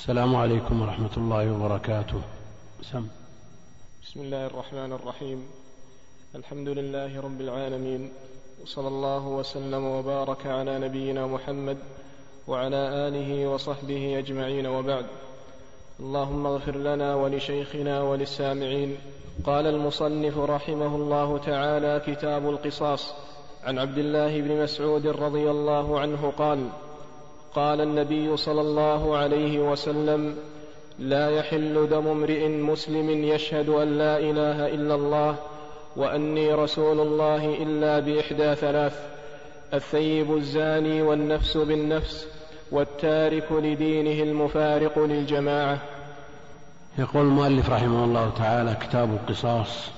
السلام عليكم ورحمة الله وبركاته. سم. بسم الله الرحمن الرحيم. الحمد لله رب العالمين. وصلى الله وسلم وبارك على نبينا محمد وعلى آله وصحبه أجمعين وبعد. اللهم اغفر لنا ولشيخنا وللسامعين. قال المصنف رحمه الله تعالى كتاب القصاص. عن عبد الله بن مسعود رضي الله عنه قال قال النبي صلى الله عليه وسلم لا يحل دم امرئ مسلم يشهد أن لا إله إلا الله وأني رسول الله إلا بإحدى ثلاث الثيب الزاني والنفس بالنفس والتارك لدينه المفارق للجماعة. يقول المؤلف رحمه الله تعالى كتاب القصاص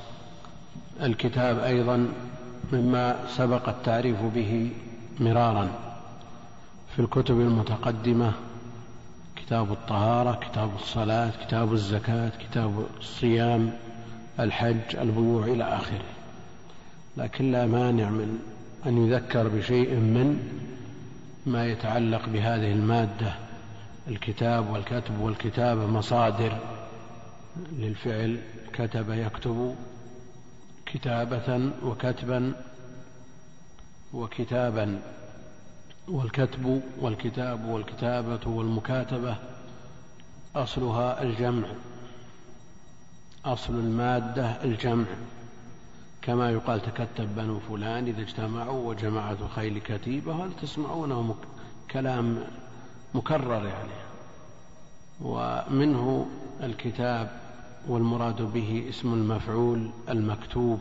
الكتاب أيضا مما سبق التعريف به مرارا. في الكتب المتقدمة كتاب الطهارة كتاب الصلاة كتاب الزكاة كتاب الصيام الحج البيوع إلى آخره. لكن لا مانع من أن يذكر بشيء من ما يتعلق بهذه المادة الكتاب والكتب والكتابه مصادر للفعل كتب يكتب كتابة وكتبا وكتابا والكتب والكتاب والكتابة والمكاتبة أصلها الجمع أصل المادة الجمع. كما يقال تكتب بنو فلان إذا اجتمعوا وجمعت الخيل كتيبة هل تسمعونه كلام مكرر يعني. ومنه الكتاب والمراد به اسم المفعول المكتوب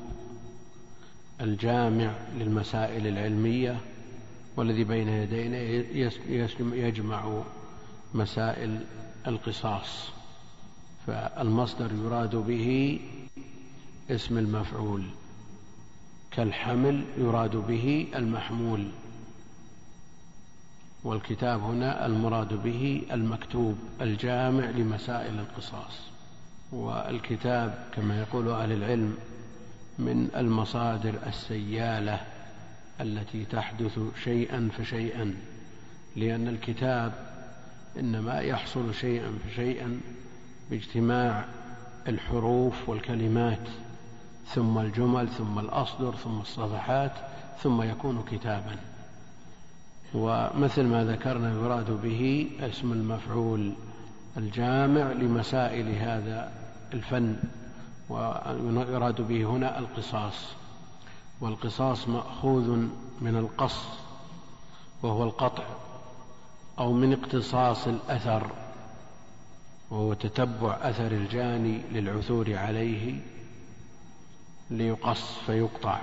الجامع للمسائل العلمية. والذي بين يدينا يجمع مسائل القصاص. فالمصدر يراد به اسم المفعول كالحمل يراد به المحمول والكتاب هنا المراد به المكتوب الجامع لمسائل القصاص. والكتاب كما يقول أهل العلم من المصادر السيالة التي تحدث شيئا فشيئا لأن الكتاب إنما يحصل شيئا فشيئا باجتماع الحروف والكلمات ثم الجمل ثم الأصدر ثم الصفحات ثم يكون كتابا. ومثل ما ذكرنا يراد به اسم المفعول الجامع لمسائل هذا الفن ويراد به هنا القصاص. والقصاص مأخوذ من القص وهو القطع أو من اقتصاص الأثر وهو تتبع أثر الجاني للعثور عليه ليقص فيقطع.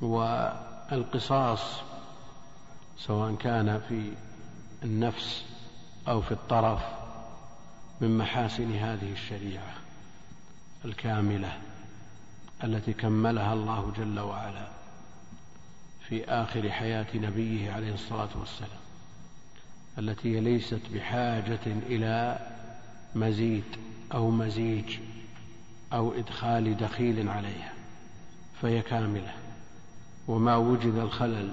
والقصاص سواء كان في النفس أو في الطرف من محاسن هذه الشريعة الكاملة. التي كملها الله جل وعلا في آخر حياة نبيه عليه الصلاة والسلام التي ليست بحاجة إلى مزيد أو مزيج أو إدخال دخيل عليها فهي كاملة. وما وجد الخلل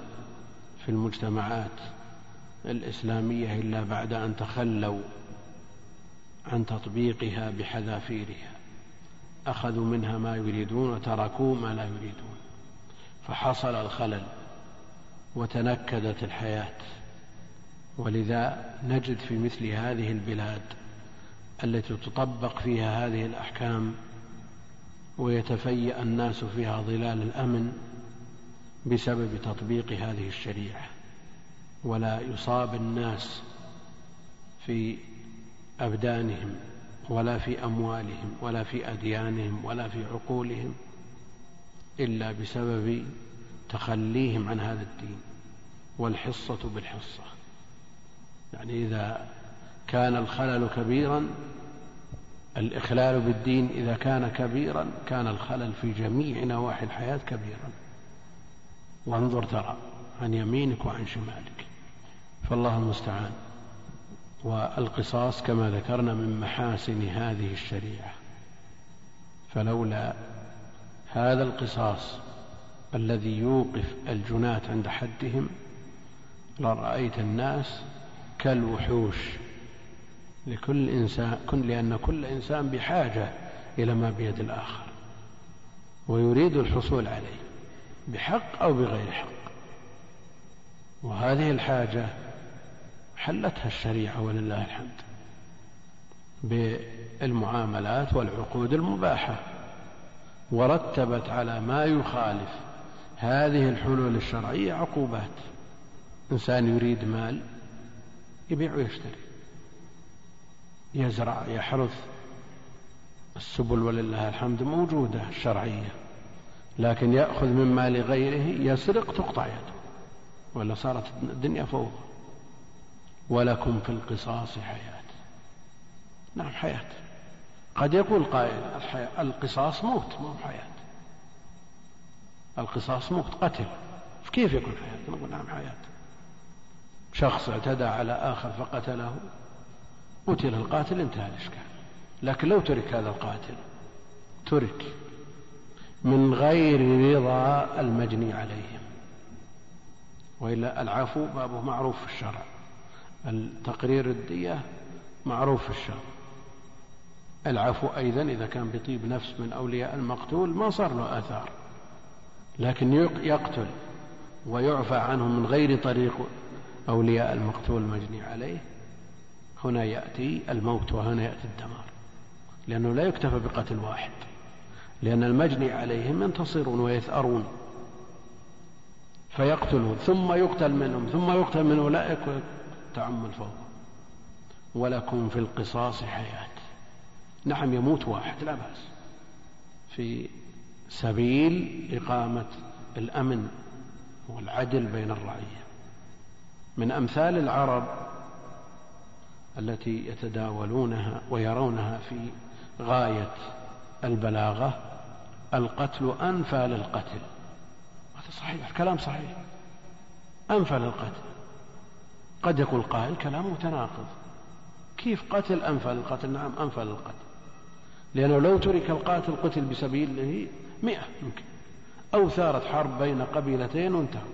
في المجتمعات الإسلامية إلا بعد أن تخلوا عن تطبيقها بحذافيرها. أخذوا منها ما يريدون وتركوا ما لا يريدون. فحصل الخلل وتنكدت الحياة. ولذا نجد في مثل هذه البلاد التي تطبق فيها هذه الأحكام ويتفيأ الناس فيها ظلال الأمن بسبب تطبيق هذه الشريعة. ولا يصاب الناس في أبدانهم ولا في أموالهم ولا في أديانهم ولا في عقولهم إلا بسبب تخليهم عن هذا الدين والحصة بالحصة. يعني إذا كان الخلل كبيرا الإخلال بالدين إذا كان كبيرا كان الخلل في جميع نواحي الحياة كبيرا. وانظر ترى عن يمينك وعن شمالك. فالله المستعان. والقصاص كما ذكرنا من محاسن هذه الشريعة. فلولا هذا القصاص الذي يوقف الجناة عند حدهم لرأيت الناس كالوحوش لكل إنسان لأن كل إنسان بحاجة إلى ما بيد الآخر ويريد الحصول عليه بحق أو بغير حق. وهذه الحاجة حلتها الشريعة ولله الحمد بالمعاملات والعقود المباحة ورتبت على ما يخالف هذه الحلول الشرعية عقوبات. إنسان يريد مال يبيع ويشتري يزرع يحرث. السبل ولله الحمد موجودة الشرعية لكن يأخذ من مال غيره يسرق تقطع يده ولا صارت الدنيا فوضى ولكم في القصاص حياة. نعم حياة. قد يقول قائل القصاص موت مو حياة. القصاص موت قتل. كيف يكون حياة؟ نقول نعم حياة. شخص اعتدى على آخر فقتله قتل القاتل انتهى الإشكال. لكن لو ترك هذا القاتل ترك من غير رضا المجني عليهم. وإلا العفو بابه معروف في الشرع. التقرير الدية معروف في الشرع. العفو أيضا إذا كان بطيب نفس من أولياء المقتول ما صار له آثار لكن يقتل ويعفى عنه من غير طريق أولياء المقتول المجني عليه هنا يأتي الموت وهنا يأتي الدمار لأنه لا يكتفى بقتل واحد لأن المجني عليهم ينتصرون ويثأرون فيقتلون ثم يقتل منهم ثم يقتل من أولئك تعم الفوضى ولكم في القصاص حياة. نعم يموت واحد. لا بأس. في سبيل إقامة الأمن والعدل بين الرعية. من أمثال العرب التي يتداولونها ويرونها في غاية البلاغة القتل أنفى للقتل. هذا صحيح الكلام صحيح. أنفى للقتل. قد يقول قائل كلام متناقض. كيف قتل أنفى للقتل نعم أنفى للقتل لأنه لو ترك القاتل قتل بسبيله مئة يمكن. أو ثارت حرب بين قبيلتين وانتهوا.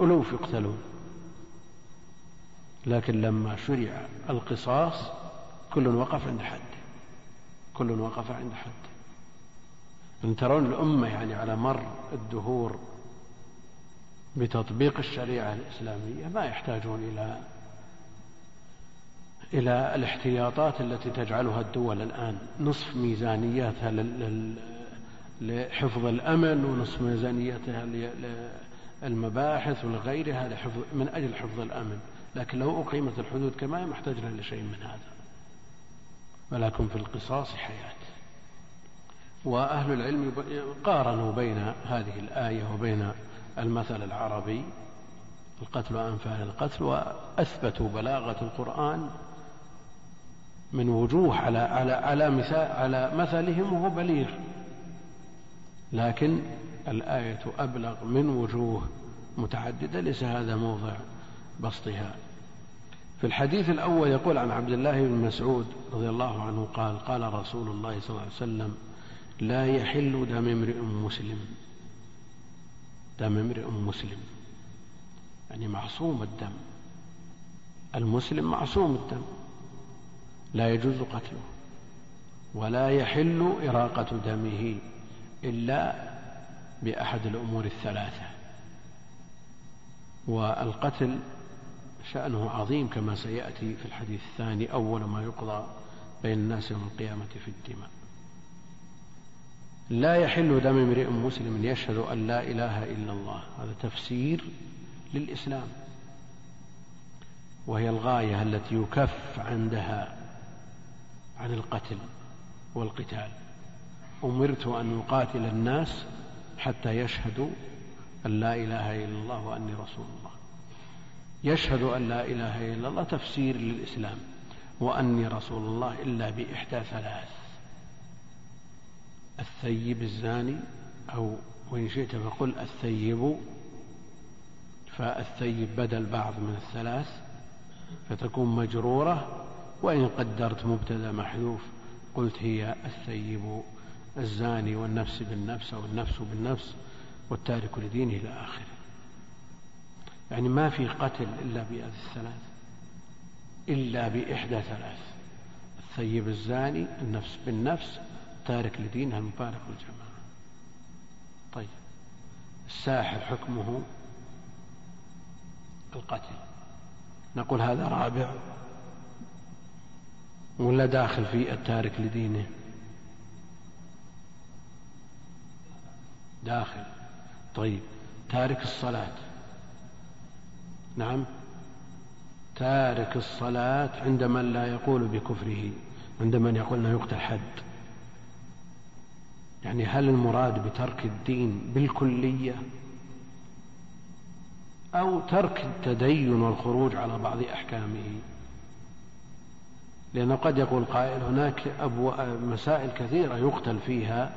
ألوف يقتلون لكن لما شرع القصاص كل وقف عند حد. كل وقف عند حد. أن ترون الأمة يعني على مر الدهور بتطبيق الشريعة الإسلامية ما يحتاجون إلى إلى الاحتياطات التي تجعلها الدول الآن نصف ميزانياتها لحفظ الأمن ونصف ميزانيتها للمباحث ولغيرها لحفظ من أجل حفظ الأمن. لكن لو أقيمت الحدود كما ما يحتاجنا لشيء من هذا. ولكن في القصاص حياة. وأهل العلم قارنوا بين هذه الآية وبين المثل العربي القتل أنفال القتل وأثبتوا بلاغة القرآن من وجوه على على على مثال على مثلهم وهو بليغ. لكن الآية أبلغ من وجوه متعددة ليس هذا موضع بسطها. في الحديث الأول يقول عن عبد الله بن مسعود رضي الله عنه قال قال رسول الله صلى الله عليه وسلم لا يحل دم امرئ مسلم دم امرئ مسلم. يعني معصوم الدم. المسلم معصوم الدم. لا يجوز قتله. ولا يحل إراقة دمه إلا بأحد الأمور الثلاثة. والقتل شأنه عظيم كما سيأتي في الحديث الثاني. أول ما يقضى بين الناس يوم القيامة في الدماء. لا يحل دم امرئ مسلم يشهد أن لا إله إلا الله. هذا تفسير للإسلام. وهي الغاية التي يكف عندها عن القتل والقتال. أمرت أن أقاتل الناس حتى يشهدوا أن لا إله إلا الله وأني رسول الله. يشهد أن لا إله إلا الله تفسير للإسلام. وأني رسول الله إلا بإحدى ثلاث. الثيب الزاني أو وإن شئت فقل الثيب فالثيب بدل بعض من الثلاث فتكون مجرورة وإن قدرت مبتدأ محذوف قلت هي الثيب الزاني والنفس بالنفس أو النفس بالنفس والتارك لدينه إلى آخره. يعني ما في قتل إلا بهذه الثلاث إلا بإحدى ثلاث الثيب الزاني النفس بالنفس تارك لدينها المفارق للجماعة. طيب. الساحر حكمه القتل. نقول هذا رابع. ولا داخل في التارك لدينه. داخل. طيب. تارك الصلاة. نعم. تارك الصلاة عند من لا يقول بكفره عند من يقول انه يقتل حد. يعني هل المراد بترك الدين بالكلية أو ترك التدين والخروج على بعض أحكامه؟ لأنه قد يقول قائل هناك مسائل كثيرة يقتل فيها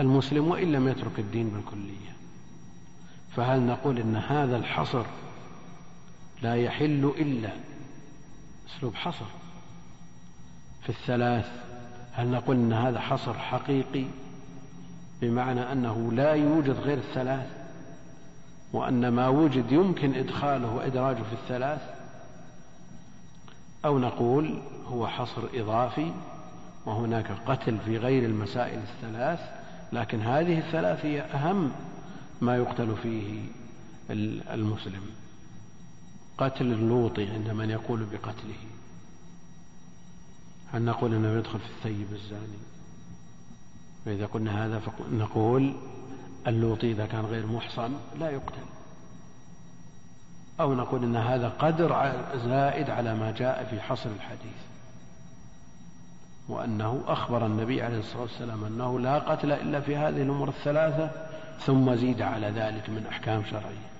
المسلم وإن لم يترك الدين بالكلية. فهل نقول إن هذا الحصر لا يحل إلا أسلوب حصر في الثلاث هل نقول إن هذا حصر حقيقي بمعنى أنه لا يوجد غير الثلاث وأن ما وجد يمكن إدخاله وإدراجه في الثلاث؟ أو نقول هو حصر إضافي وهناك قتل في غير المسائل الثلاث لكن هذه الثلاث هي أهم ما يقتل فيه المسلم. قتل اللوطي عند من يقول بقتله. هل نقول إنه يدخل في الثيب الزاني. فإذا قلنا هذا نقول اللوطي إذا كان غير محصن لا يقتل. أو نقول إن هذا قدر زائد على ما جاء في حصر الحديث. وأنه أخبر النبي عليه الصلاة والسلام أنه لا قتل إلا في هذه الأمور الثلاثة ثم زيد على ذلك من أحكام شرعية.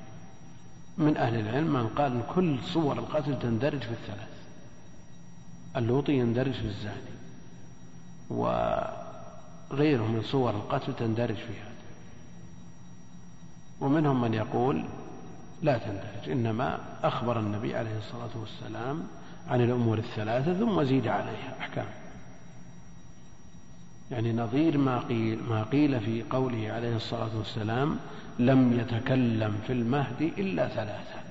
من أهل العلم من قال كل صور القتل تندرج في الثلاث اللوطي يندرج في الزاني وغيره من صور القتل تندرج في هذا. ومنهم من يقول لا تندرج إنما أخبر النبي عليه الصلاة والسلام عن الأمور الثلاثة ثم زيد عليها أحكام. يعني نظير ما قيل ما قيل في قوله عليه الصلاة والسلام لم يتكلم في المهد إلا ثلاثة.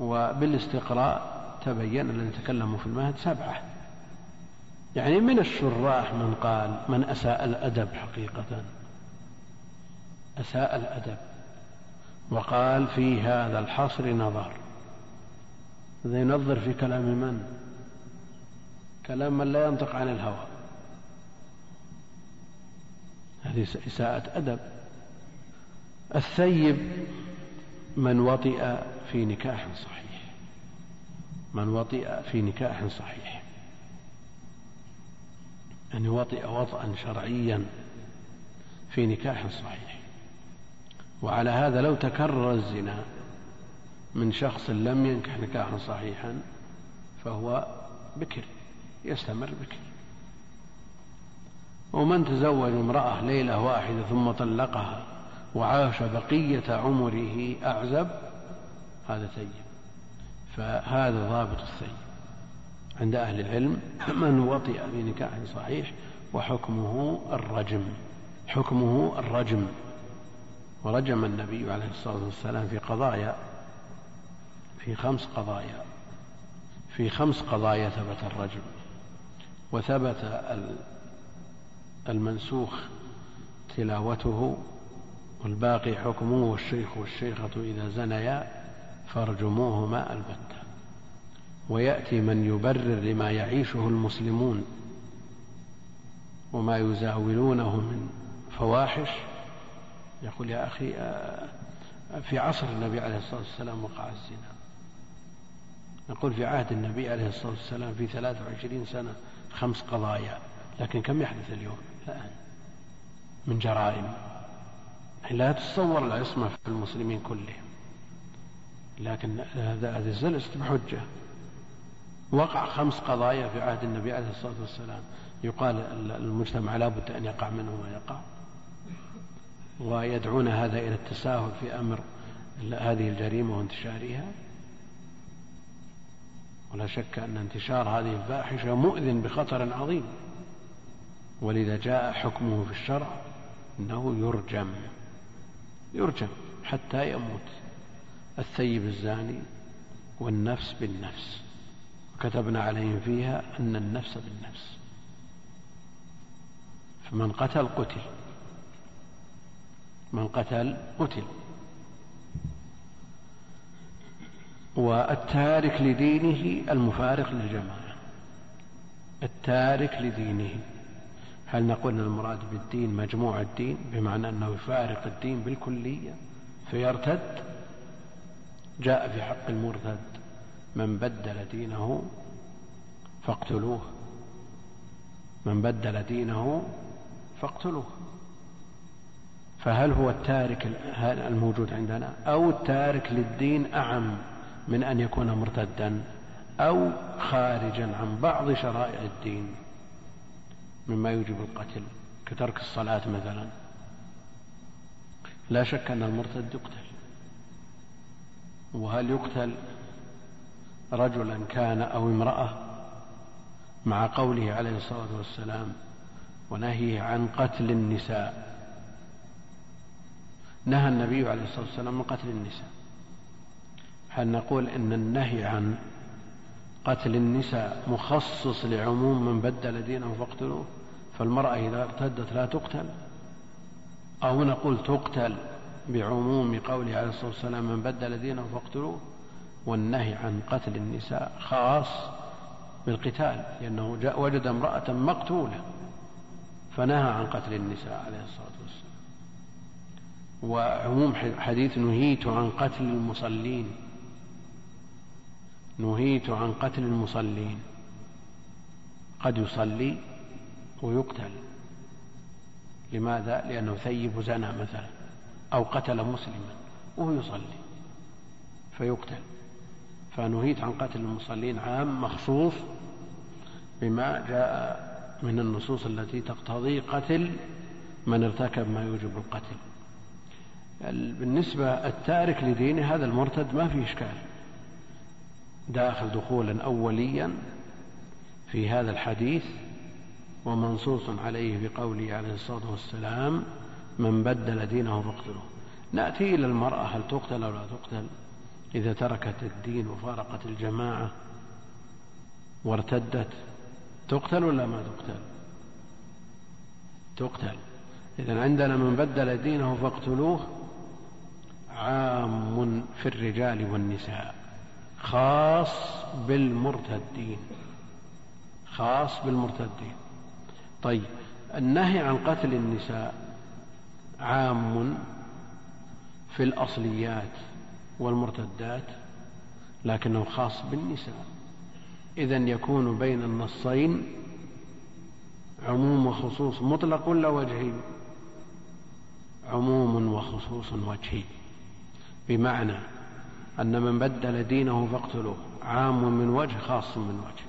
وبالاستقراء تبين الذين تكلموا في المهد سبعة. يعني من الشراح من قال من أساء الأدب حقيقة. أساء الأدب. وقال في هذا الحصر نظر. هذا ينظر في كلام من؟ كلام من لا ينطق عن الهوى. هذه إساءة أدب. الثيب من وطئ في نكاح صحيح. من وطئ في نكاح صحيح. يعني وطئ وطئا شرعيا في نكاح صحيح. وعلى هذا لو تكرر الزنا من شخص لم ينكح نكاحا صحيحا فهو بكر يستمر بكر. ومن تزوج امرأة ليلة واحدة ثم طلقها وعاش بقية عمره أعزب هذا ثيب فهذا ضابط الثيب عند أهل العلم من وطئ بنكاح صحيح وحكمه الرجم حكمه الرجم ورجم النبي عليه الصلاة والسلام في قضايا في خمس قضايا في خمس قضايا ثبت الرجم وثبت المنسوخ تلاوته والباقي حكمه والشيخ والشيخة إذا زنيا فارجموهما البتة. ويأتي من يبرر لما يعيشه المسلمون وما يزاولونه من فواحش. يقول يا أخي آه، في عصر النبي عليه الصلاة والسلام وقع الزنا. نقول في عهد النبي عليه الصلاة والسلام في 23 سنة خمس قضايا لكن كم يحدث اليوم؟ الآن من جرائم. لا تتصور العصمة في المسلمين كلهم. لكن هذا هذه ليست بحجة وقع خمس قضايا في عهد النبي عليه الصلاة والسلام. يقال المجتمع لا بد أن يقع منه ما يقع. ويدعون هذا إلى التساهل في أمر هذه الجريمة وانتشارها. ولا شك أن انتشار هذه الفاحشة مؤذن بخطر عظيم. ولذا جاء حكمه في الشرع أنه يرجم. يرجم حتى يموت. الثيب الزاني والنفس بالنفس. كتبنا عليهم فيها أن النفس بالنفس. فمن قتل قتل. من قتل قتل. والتارك لدينه المفارق للجماعة. التارك لدينه. هل نقول أن المراد بالدين مجموع الدين؟ بمعنى أنه يفارق الدين بالكلية فيرتد جاء في حق المرتد من بدل دينه فاقتلوه. من بدل دينه فاقتلوه. فهل هو التارك الموجود عندنا؟ أو التارك للدين أعم من أن يكون مرتدا أو خارجا عن بعض شرائع الدين مما يوجب القتل كترك الصلاة مثلا. لا شك أن المرتد يقتل. وهل يقتل رجلا كان أو امرأة مع قوله عليه الصلاة والسلام ونهيه عن قتل النساء؟ نهى النبي عليه الصلاة والسلام عن قتل النساء. هل نقول إن النهي عن قتل النساء مخصص لعموم من بدل دينه فاقتلوه؟ فالمرأة إذا ارتدت لا تقتل. أو نقول تقتل بعموم قوله عليه الصلاة والسلام من بدل دينه فاقتلوه والنهي عن قتل النساء خاص بالقتال لأنه جاء وجد امرأة مقتولة فنهى عن قتل النساء عليه الصلاة والسلام. وعموم حديث نهيت عن قتل المصلين نهيت عن قتل المصلين قد يصلي ويقتل. لماذا؟ لأنه ثيب زنى مثلا. أو قتل مسلما وهو يصلي فيقتل. فنهيت عن قتل المصلين عام مخصوص بما جاء من النصوص التي تقتضي قتل من ارتكب ما يوجب القتل. بالنسبة التارك لدينه هذا المرتد ما فيه إشكال. داخل دخولا أوليا في هذا الحديث ومنصوص عليه بقوله عليه الصلاة والسلام من بدل دينه فاقتلوه نأتي إلى المرأة هل تقتل أو لا تقتل؟ إذا تركت الدين وفارقت الجماعة وارتدت تقتل ولا ما تقتل؟ تقتل. إذا عندنا من بدل دينه فاقتلوه عام في الرجال والنساء خاص بالمرتدين. خاص بالمرتدين. طيب النهي عن قتل النساء عام في الأصليات والمرتدات لكنه خاص بالنساء. إذا يكون بين النصين عموم وخصوص مطلق ولا وجهي. عموم وخصوص وجهي. بمعنى أن من بدل دينه فاقتلوه. عام من وجه خاص من وجه.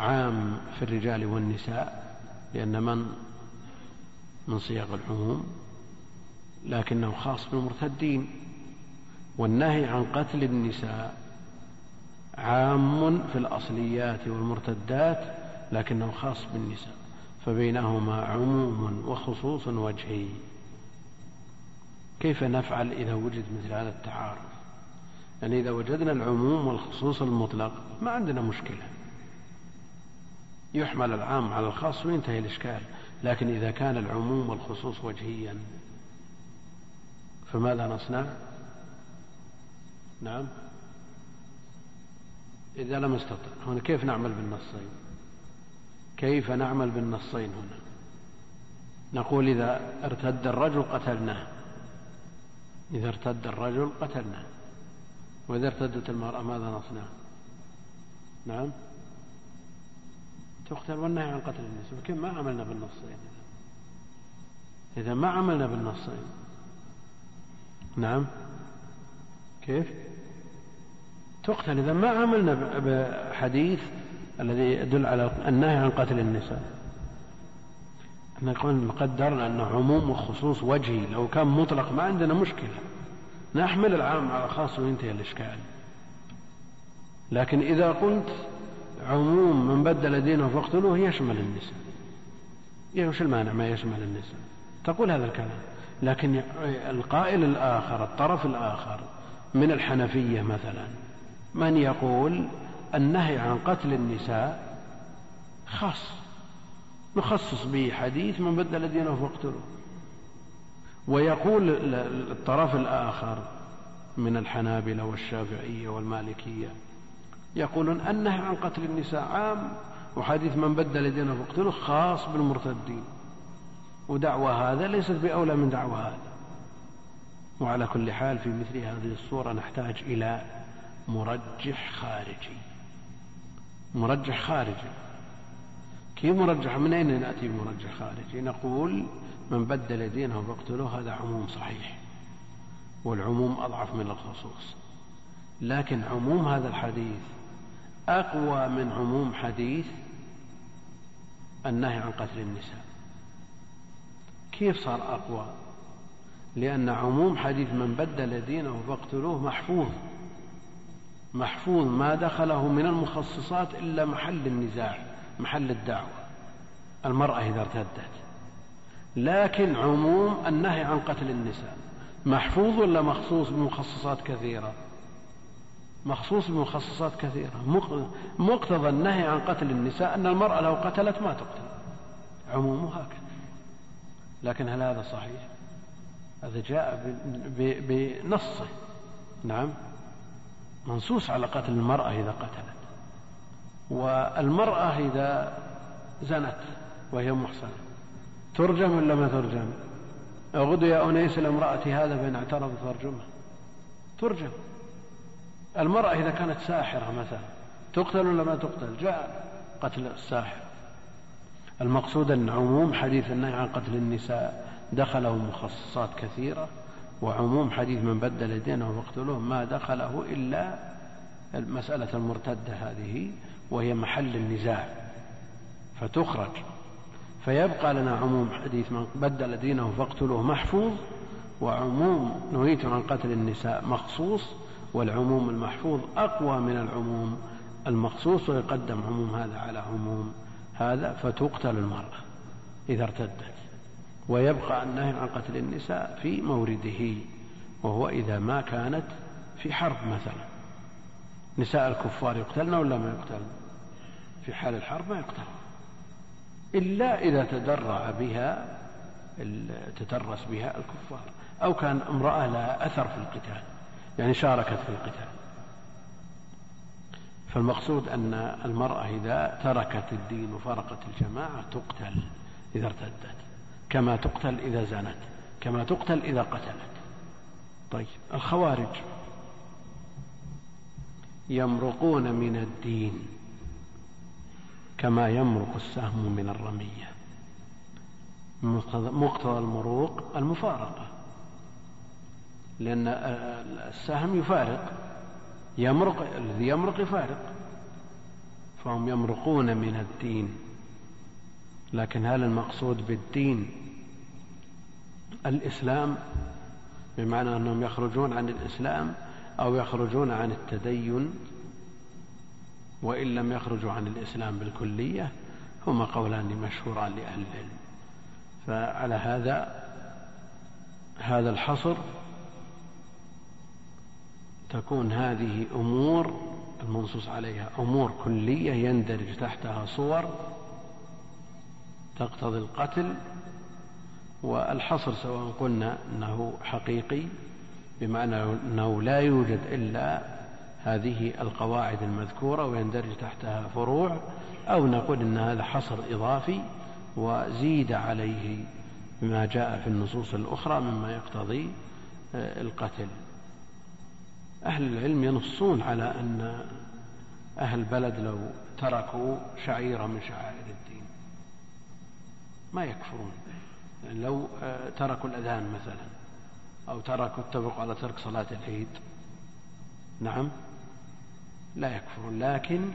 عام في الرجال والنساء لأن من؟ من صيغ العموم. لكنه خاص بالمرتدين والنهي عن قتل النساء عام في الأصليات والمرتدات لكنه خاص بالنساء فبينهما عموم وخصوص وجهي. كيف نفعل إذا وجد مثل هذا التعارض يعني إذا وجدنا العموم والخصوص المطلق ما عندنا مشكلة. يحمل العام على الخاص وينتهي الإشكال لكن إذا كان العموم والخصوص وجهيا فماذا نصنع نعم. إذا لم نستطع. هنا كيف نعمل بالنصين؟ كيف نعمل بالنصين هنا؟ نقول إذا ارتد الرجل قتلناه. إذا ارتد الرجل قتلناه. وإذا ارتدت المرأة ماذا نصنع؟ نعم. تقتل والنهي عن قتل النساء كيف ما عملنا بالنصين إذا ما عملنا بالنصين. نعم. كيف؟ تقتل إذا ما عملنا بحديث الذي يدل على النهي عن قتل النساء. نقول قدرنا أنه عموم وخصوص وجهي لو كان مطلق ما عندنا مشكلة. نحمل العام على الخاص وينتهي الإشكال. لكن إذا قلت عموم من بدل دينه فاقتلوه يشمل النساء. وش المانع ما يشمل النساء. تقول هذا الكلام. لكن القائل الآخر الطرف الآخر من الحنفية مثلا من يقول النهي عن قتل النساء خاص نخصص به حديث من بدل دينه فاقتلوه ويقول الطرف الآخر من الحنابلة والشافعية والمالكية يقولون النهي عن قتل النساء عام وحديث من بدل دينه فاقتله خاص بالمرتدين. ودعوى هذا ليست بأولى من دعوى هذا. وعلى كل حال في مثل هذه الصورة نحتاج إلى مرجح خارجي. مرجح خارجي. كيف مرجح؟ من أين نأتي بمرجح خارجي؟ نقول من بدل دينه فاقتله هذا عموم صحيح. والعموم أضعف من الخصوص. لكن عموم هذا الحديث أقوى من عموم حديث النهي عن قتل النساء. كيف صار أقوى؟ لأن عموم حديث من بدل دينه فاقتلوه محفوظ. محفوظ ما دخله من المخصصات إلا محل النزاع محل الدعوة. المرأة إذا ارتدت. لكن عموم النهي عن قتل النساء. محفوظ ولا مخصوص بمخصصات كثيرة؟ مخصوص بمخصصات كثيرة. مقتضى النهي عن قتل النساء أن المرأة لو قتلت ما تقتل. عمومه هكذا. لكن هل هذا صحيح؟ هذا جاء بنصه. نعم. منصوص على قتل المرأة إذا قتلت. والمرأة إذا زنت وهي محصنة. ترجم ولا ما ترجم؟ أغدو يا أنيس لامرأة هذا فإن اعترض ترجمة. ترجم. المرأة إذا كانت ساحرة مثلا تقتل ولا ما تقتل؟ جاء قتل الساحر. المقصود أن عموم حديث النهي عن قتل النساء دخله مخصصات كثيرة وعموم حديث من بدل دينه فاقتلوه ما دخله إلا المسألة المرتدة هذه وهي محل النزاع فتخرج. فيبقى لنا عموم حديث من بدل دينه فاقتلوه محفوظ وعموم نهيت عن قتل النساء مخصوص والعموم المحفوظ أقوى من العموم المخصوص ويقدم عموم هذا على عموم هذا فتقتل المرأة إذا ارتدت ويبقى النهي عن قتل النساء في مورده وهو إذا ما كانت في حرب مثلا. نساء الكفار يقتلن ولا ما يقتلن؟ في حال الحرب ما يقتلن. إلا إذا تدرع بها تترس بها الكفار أو كان امرأة لها أثر في القتال يعني شاركت في القتال. فالمقصود أن المرأة إذا تركت الدين وفرقت الجماعة تقتل إذا ارتدت كما تقتل إذا زنت كما تقتل إذا قتلت. طيب الخوارج يمرقون من الدين كما يمرق السهم من الرمية. مقتضى المروق المفارقة لأن السهم يفارق. يمرق الذي يمرق يفارق فهم يمرقون من الدين. لكن هل المقصود بالدين الإسلام؟ بمعنى أنهم يخرجون عن الإسلام أو يخرجون عن التدين؟ وإن لم يخرجوا عن الإسلام بالكلية هما قولان مشهوران لأهل العلم. فعلى هذا هذا الحصر تكون هذه أمور المنصوص عليها أمور كلية يندرج تحتها صور تقتضي القتل والحصر سواء قلنا أنه حقيقي بمعنى أنه لا يوجد إلا هذه القواعد المذكورة ويندرج تحتها فروع أو نقول أن هذا حصر إضافي وزيد عليه ما جاء في النصوص الأخرى مما يقتضي آه، القتل. أهل العلم ينصون على أن أهل البلد لو تركوا شعيرة من شعائر الدين. ما يكفرون. يعني لو آه، تركوا الأذان مثلا أو تركوا اتفقوا على ترك صلاة العيد. نعم لا يكفرون لكن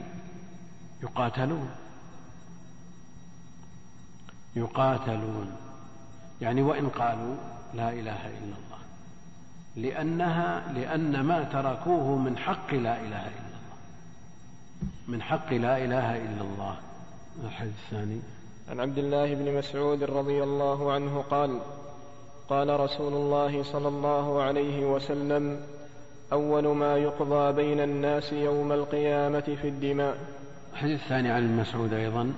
يقاتلون. يقاتلون. يعني وإن قالوا لا إله إلا الله. لأنها لأن ما تركوه من حق لا إله إلا الله. من حق لا إله إلا الله. الحديث الثاني. عن عبد الله بن مسعود رضي الله عنه قال قال رسول الله صلى الله عليه وسلم أول ما يقضى بين الناس يوم القيامة في الدماء. الحديث الثاني عن المسعود أيضا.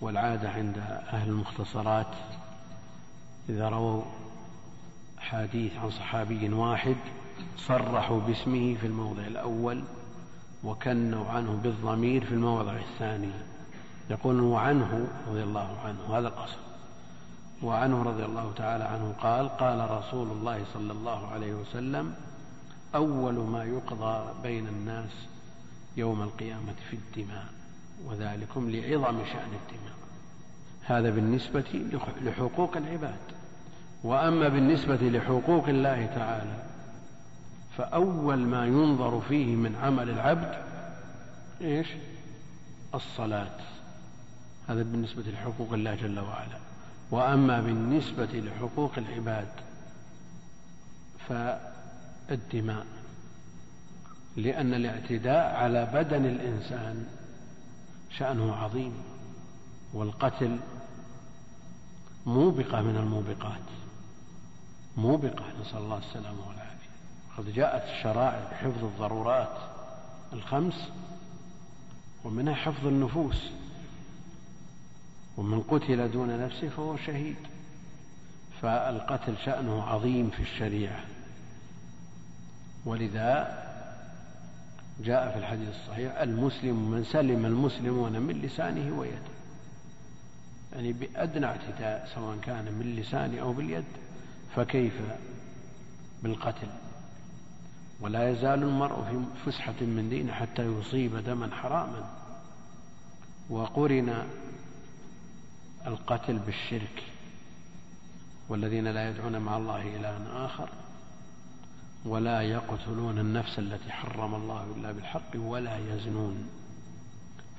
والعادة عند أهل المختصرات إذا رووا حديث عن صحابي واحد صرحوا باسمه في الموضع الأول وكنوا عنه بالضمير في الموضع الثاني. يقول وعنه رضي الله عنه هذا الأصل. وعنه رضي الله تعالى عنه قال قال رسول الله صلى الله عليه وسلم أول ما يقضى بين الناس يوم القيامة في الدماء وذلكم لعظم شأن الدماء. هذا بالنسبة لحقوق العباد. وأما بالنسبة لحقوق الله تعالى فأول ما ينظر فيه من عمل العبد إيش؟ الصلاة. هذا بالنسبة لحقوق الله جل وعلا. وأما بالنسبة لحقوق العباد فالدماء. لأن الاعتداء على بدن الإنسان شأنه عظيم والقتل موبقة من الموبقات. موبقة نسأل الله السلامة والعافية. قد جاءت الشرائع بحفظ الضرورات الخمس ومنها حفظ النفوس. ومن قتل دون نفسه فهو شهيد. فالقتل شأنه عظيم في الشريعة. ولذا جاء في الحديث الصحيح المسلم من سلم المسلمون من لسانه ويده. يعني بأدنى اعتداء سواء كان من لسان أو باليد. فكيف بالقتل؟ ولا يزال المرء في فسحة من دينه حتى يصيب دما حراما. وقرن القتل بالشرك والذين لا يدعون مع الله إلها آخر ولا يقتلون النفس التي حرم الله إلا بالحق ولا يزنون.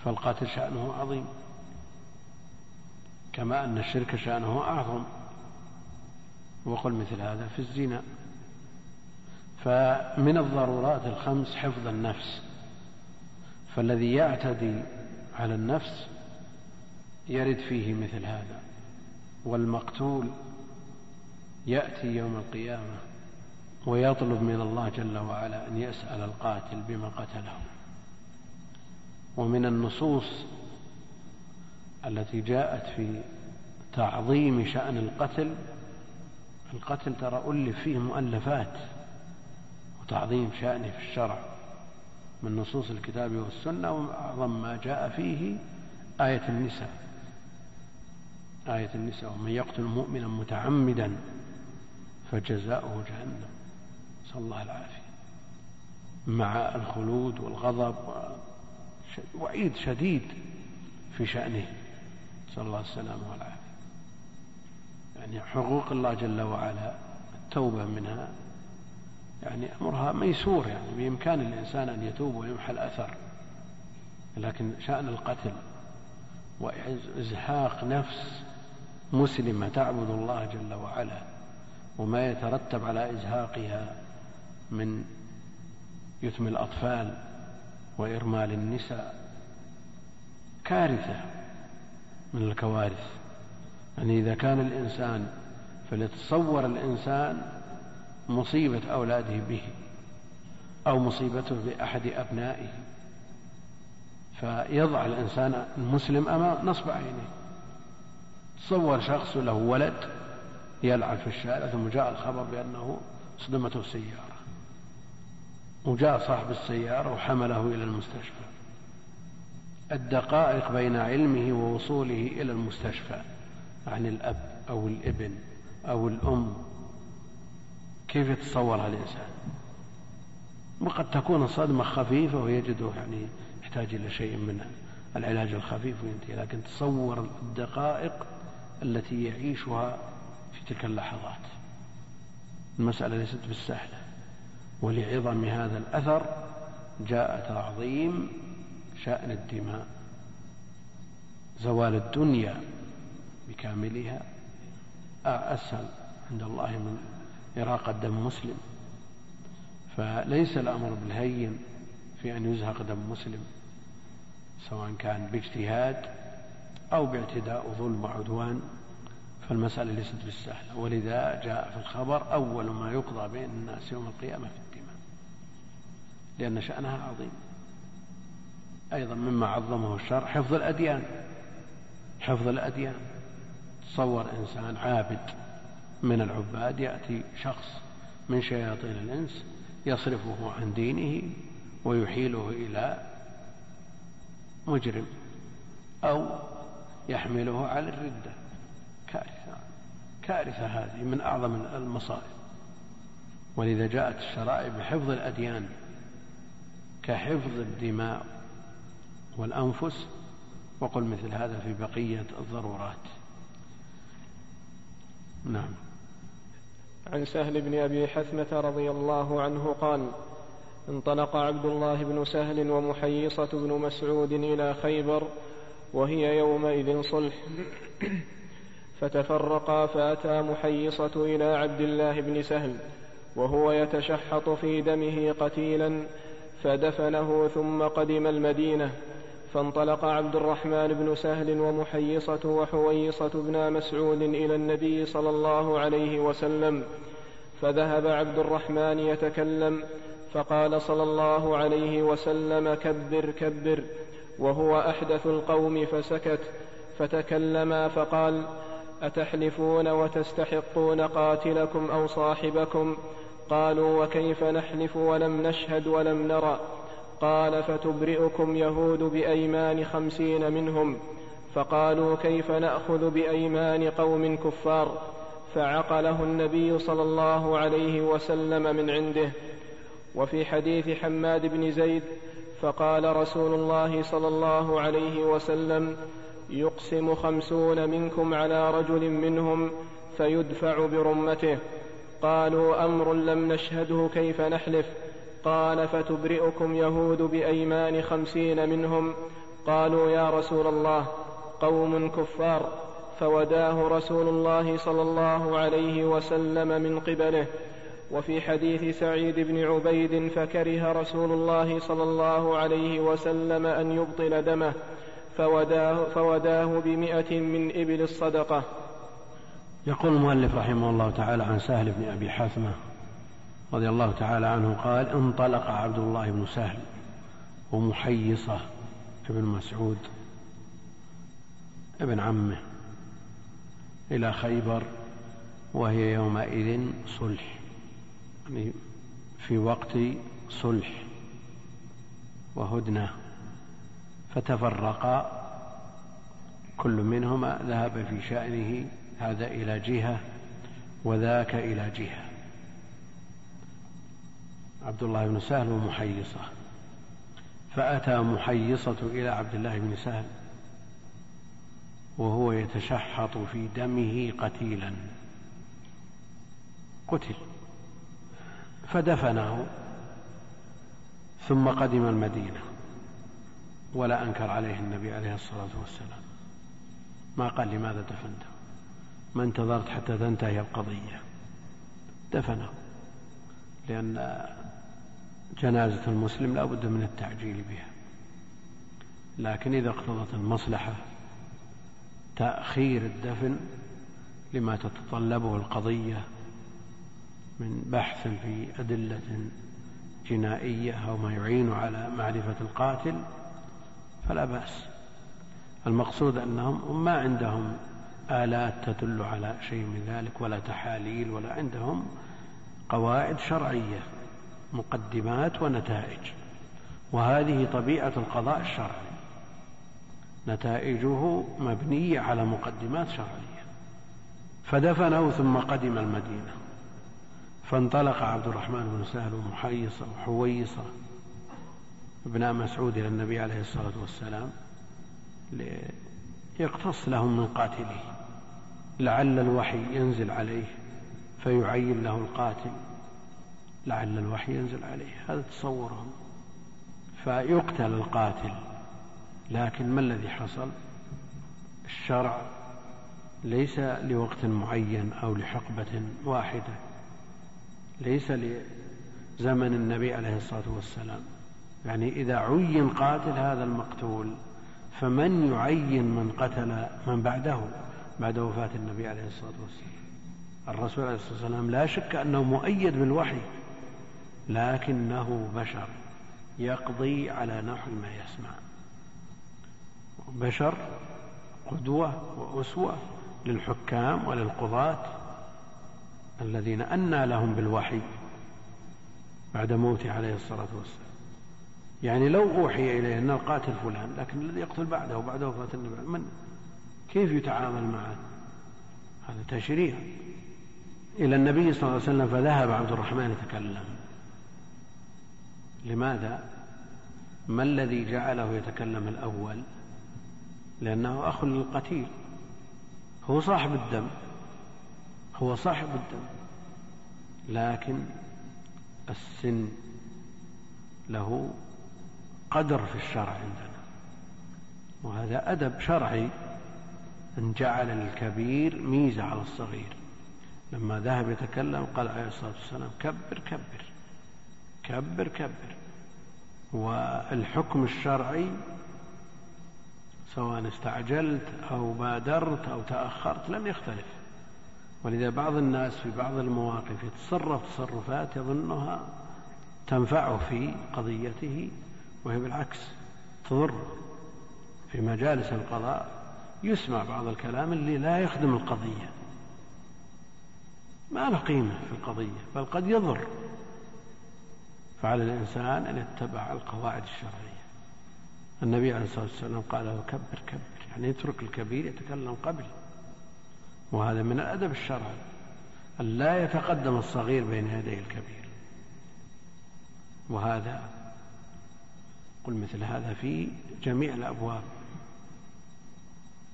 فالقتل شأنه عظيم كما أن الشرك شأنه أعظم. وقل مثل هذا في الزنا. فمن الضرورات الخمس حفظ النفس. فالذي يعتدي على النفس يرد فيه مثل هذا. والمقتول يأتي يوم القيامة ويطلب من الله جل وعلا أن يسأل القاتل بما قتله. ومن النصوص التي جاءت في تعظيم شأن القتل القتل ترى ألف فيه مؤلفات وتعظيم شأنه في الشرع من نصوص الكتاب والسنة وأعظم ما جاء فيه آية النساء. آية النساء ومن يقتل مؤمنا متعمدا فجزاؤه جهنم. نسأل الله العافية. مع الخلود والغضب وعيد شديد في شأنه. نسأل الله السلامة والعافية. يعني حقوق الله جل وعلا التوبة منها يعني أمرها ميسور يعني بإمكان الإنسان أن يتوب ويمحى الأثر. لكن شأن القتل وإزهاق نفس مسلمة تعبد الله جل وعلا وما يترتب على إزهاقها من يتم الأطفال وإرمال النساء كارثة من الكوارث. يعني إذا كان الإنسان فليتصور الإنسان مصيبة أولاده به أو مصيبته بأحد أبنائه. فيضع الإنسان المسلم أمام نصب عينه تصور شخص له ولد يلعب في الشارع ثم جاء الخبر بأنه صدمته سيارة. وجاء صاحب السيارة وحمله إلى المستشفى. الدقائق بين علمه ووصوله إلى المستشفى. عن الأب أو الابن أو الأم. كيف يتصورها الإنسان؟ وقد تكون الصدمة خفيفة ويجده يعني يحتاج إلى شيء من العلاج الخفيف وينتهي لكن تصور الدقائق التي يعيشها في تلك اللحظات. المسألة ليست بالسهلة. ولعظم هذا الأثر جاء تعظيم شأن الدماء. زوال الدنيا. بكاملها أسهل عند الله من إراقة دم مسلم. فليس الأمر بالهين في أن يزهق دم مسلم سواء كان باجتهاد أو باعتداء وظلم وعدوان فالمسألة ليست بالسهلة. ولذا جاء في الخبر أول ما يقضى بين الناس يوم القيامة في الدين لأن شأنها عظيم. أيضا مما عظمه الشرع حفظ الأديان حفظ الأديان. تصور إنسان عابد من العباد يأتي شخص من شياطين الإنس يصرفه عن دينه ويحيله إلى مجرم أو يحمله على الردة. كارثة كارثة هذه من أعظم المصائب. ولذا جاءت الشرائع بحفظ الأديان كحفظ الدماء والأنفس. وقل مثل هذا في بقية الضرورات. نعم. عن سهل بن أبي حثمة رضي الله عنه قال انطلق عبد الله بن سهل ومحيصة بن مسعود إلى خيبر وهي يومئذ صلح. فتفرقا فأتى محيصة إلى عبد الله بن سهل وهو يتشحط في دمه قتيلا فدفنه ثم قدم المدينة. فانطلق عبد الرحمن بن سهل ومحيصة وحويصة بن مسعود إلى النبي صلى الله عليه وسلم فذهب عبد الرحمن يتكلم فقال صلى الله عليه وسلم كبر كبر. وهو أحدث القوم فسكت فتكلما فقال أتحلفون وتستحقون قاتلكم أو صاحبكم؟ قالوا وكيف نحلف ولم نشهد ولم نرى؟ قال فتبرئكم يهود بأيمان خمسين منهم فقالوا كيف نأخذ بأيمان قوم كفار فعقله النبي صلى الله عليه وسلم من عنده وفي حديث حماد بن زيد فقال رسول الله صلى الله عليه وسلم يقسم خمسون منكم على رجل منهم فيدفع برمته قالوا أمر لم نشهده كيف نحلف قال فتبرئكم يهود بأيمان خمسين منهم. قالوا يا رسول الله قوم كفار فوداه رسول الله صلى الله عليه وسلم من قبله. وفي حديث سعيد بن عبيد فكره رسول الله صلى الله عليه وسلم أن يبطل دمه فوداه, فوداه بمئة من إبل الصدقة. يقول المؤلف رحمه الله تعالى عن سهل بن أبي حثمة رضي الله تعالى عنه قال انطلق عبد الله بن سهل ومحيصة ابن مسعود ابن عمه إلى خيبر وهي يومئذ صلح يعني في وقت صلح وهدنة. فتفرقا كل منهما ذهب في شأنه هذا إلى جهة وذاك إلى جهة. عبد الله بن سهل ومحيصة. فأتى محيصة إلى عبد الله بن سهل وهو يتشحط في دمه قتيلا. قتل. فدفنه ثم قدم المدينة ولا أنكر عليه النبي عليه الصلاة والسلام. ما قال لماذا دفنته؟ ما انتظرت حتى تنتهي القضية. دفنه لأن جنازة المسلم لا بد من التعجيل بها. لكن إذا اقتضت المصلحة تأخير الدفن لما تتطلبه القضية من بحث في أدلة جنائية أو ما يعين على معرفة القاتل فلا بأس. المقصود أنهم ما عندهم آلات تدل على شيء من ذلك ولا تحاليل ولا عندهم قواعد شرعية. مقدمات ونتائج. وهذه طبيعة القضاء الشرعي. نتائجه مبنية على مقدمات شرعية. فدفنه ثم قدم المدينة. فانطلق عبد الرحمن بن سهل ومحيصة وحويصة ابن مسعود إلى النبي عليه الصلاة والسلام ليقتص لهم من قاتله. لعل الوحي ينزل عليه فيعين له القاتل. لعل الوحي ينزل عليه. هذا تصورهم. فيقتل القاتل. لكن ما الذي حصل؟ الشرع ليس لوقت معين أو لحقبة واحدة. ليس لزمن النبي عليه الصلاة والسلام. يعني إذا عين قاتل هذا المقتول فمن يعين من قتل من بعده؟ بعد وفاة النبي عليه الصلاة والسلام. الرسول عليه الصلاة والسلام لا شك أنه مؤيد بالوحي. لكنه بشر يقضي على نحو ما يسمع. بشر قدوة وأسوة للحكام وللقضاة الذين أنى لهم بالوحي بعد موته عليه الصلاة والسلام. يعني لو أوحي إليه أن القاتل فلان لكن الذي يقتل بعده وبعد وفاة النبي من؟ كيف يتعامل معه؟ هذا تشريع. إلى النبي صلى الله عليه وسلم فذهب عبد الرحمن يتكلم. لماذا؟ ما الذي جعله يتكلم الأول؟ لأنه أخ للقتيل. هو صاحب الدم. هو صاحب الدم. لكن السن له قدر في الشرع عندنا. وهذا أدب شرعي أن جعل الكبير ميزة على الصغير. لما ذهب يتكلم قال عليه الصلاة والسلام كبر كبر. كبر كبر. والحكم الشرعي سواء استعجلت أو بادرت أو تأخرت لم يختلف. ولذا بعض الناس في بعض المواقف يتصرف تصرفات يظنها تنفعه في قضيته وهي بالعكس تضر. في مجالس القضاء يسمع بعض الكلام اللي لا يخدم القضية. ما له قيمة في القضية بل قد يضر. فعلى الإنسان أن يتبع القواعد الشرعية. النبي عليه الصلاة والسلام قال له كبر كبر. يعني يترك الكبير يتكلم قبل. وهذا من الأدب الشرعي أن لا يتقدم الصغير بين يدي الكبير. وهذا قل مثل هذا في جميع الأبواب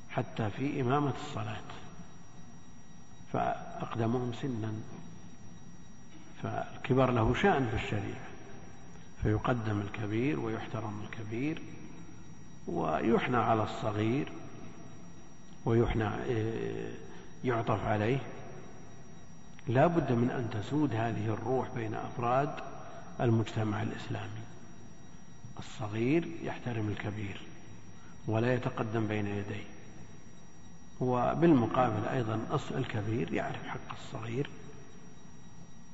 حتى في إمامة الصلاة. فأقدمهم سنا فالكبر له شأن في الشريعة. فيقدم الكبير ويحترم الكبير ويحنى على الصغير ويحنى يعطف عليه. لا بد من أن تسود هذه الروح بين أفراد المجتمع الإسلامي. الصغير يحترم الكبير ولا يتقدم بين يديه. وبالمقابل أيضا الكبير يعرف حق الصغير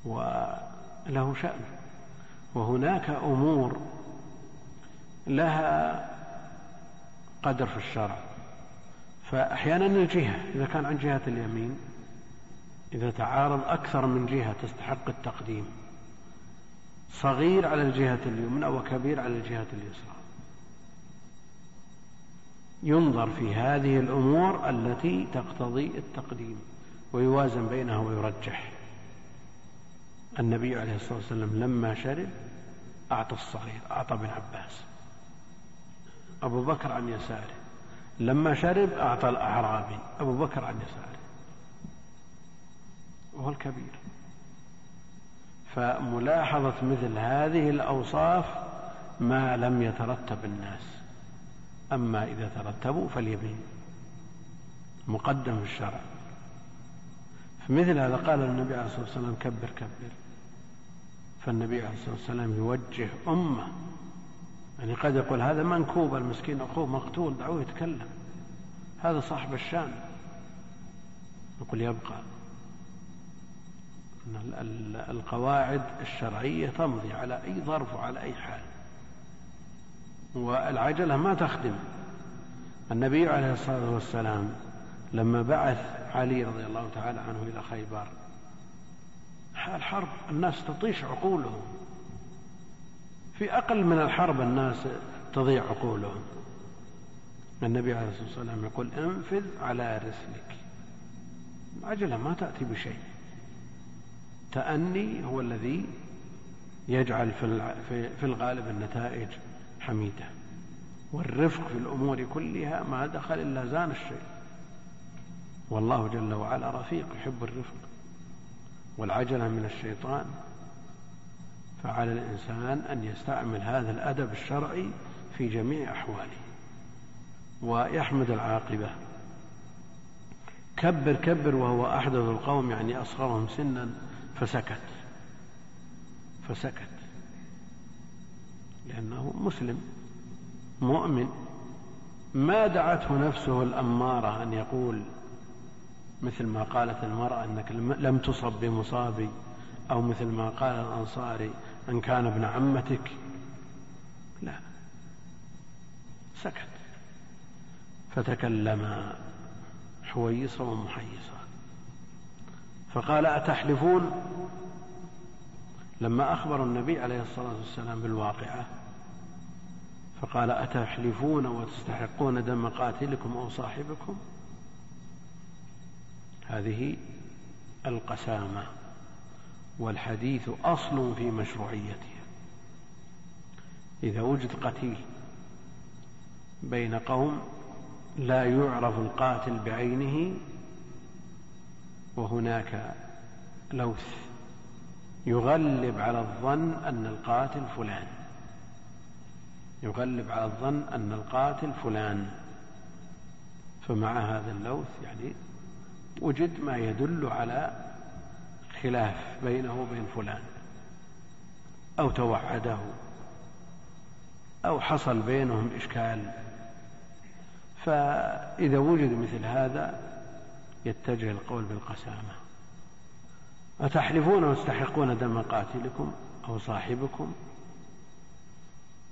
وله شأن. وهناك أمور لها قدر في الشرع. فأحيانا الجهة إذا كان عن جهة اليمين إذا تعارض أكثر من جهة تستحق التقديم. صغير على الجهة اليمنى وكبير على الجهة اليسرى. ينظر في هذه الأمور التي تقتضي التقديم ويوازن بينها ويرجح. النبي عليه الصلاة والسلام لما شرب أعطى الصغير أعطى ابن عباس. أبو بكر عن يساره. لما شرب أعطى الأعرابي أبو بكر عن يساره. وهو الكبير. فملاحظة مثل هذه الأوصاف ما لم يترتب الناس. أما إذا ترتبوا فاليمين. مقدم في الشرع. فمثل هذا قال النبي عليه الصلاة والسلام كبر كبر. فالنبي عليه الصلاة والسلام يوجه أمة. يعني قد يقول هذا منكوب المسكين أخوه مقتول دعوه يتكلم. هذا صاحب الشان. يقول يبقى القواعد الشرعية تمضي على أي ظرف وعلى أي حال. والعجلة ما تخدم. النبي عليه الصلاة والسلام لما بعث علي رضي الله تعالى عنه إلى خيبر حال حرب الناس تطيش عقولهم. في أقل من الحرب الناس تضيع عقولهم. النبي عليه الصلاة والسلام يقول انفذ على رسلك. العجلة ما تأتي بشيء. تأني هو الذي يجعل في الغالب النتائج حميدة. والرفق في الأمور كلها ما دخل إلا زان الشيء. والله جل وعلا رفيق يحب الرفق. والعجلة من الشيطان فعلى الإنسان أن يستعمل هذا الأدب الشرعي في جميع أحواله ويحمد العاقبة. كبر كبر وهو أحدث القوم يعني أصغرهم سنا فسكت فسكت لأنه مسلم مؤمن. ما دعته نفسه الأمارة أن يقول مثل ما قالت المرأة أنك لم تصب بمصابي أو مثل ما قال الأنصاري أن كان ابن عمتك. سكت. فتكلم حويصة ومحيصة. فقال أتحلفون؟ لما أخبر النبي عليه الصلاة والسلام بالواقعة فقال أتحلفون وتستحقون دم قاتلكم أو صاحبكم؟ هذه القسامة والحديث أصل في مشروعيتها. إذا وجد قتيل بين قوم لا يعرف القاتل بعينه وهناك لوث يغلب على الظن أن القاتل فلان. يغلب على الظن أن القاتل فلان. فمع هذا اللوث يعني وجد ما يدل على خلاف بينه وبين فلان. أو توعده. أو حصل بينهم إشكال. فإذا وجد مثل هذا يتجه القول بالقسامة. أتحلفون وتستحقون دم قاتلكم أو صاحبكم؟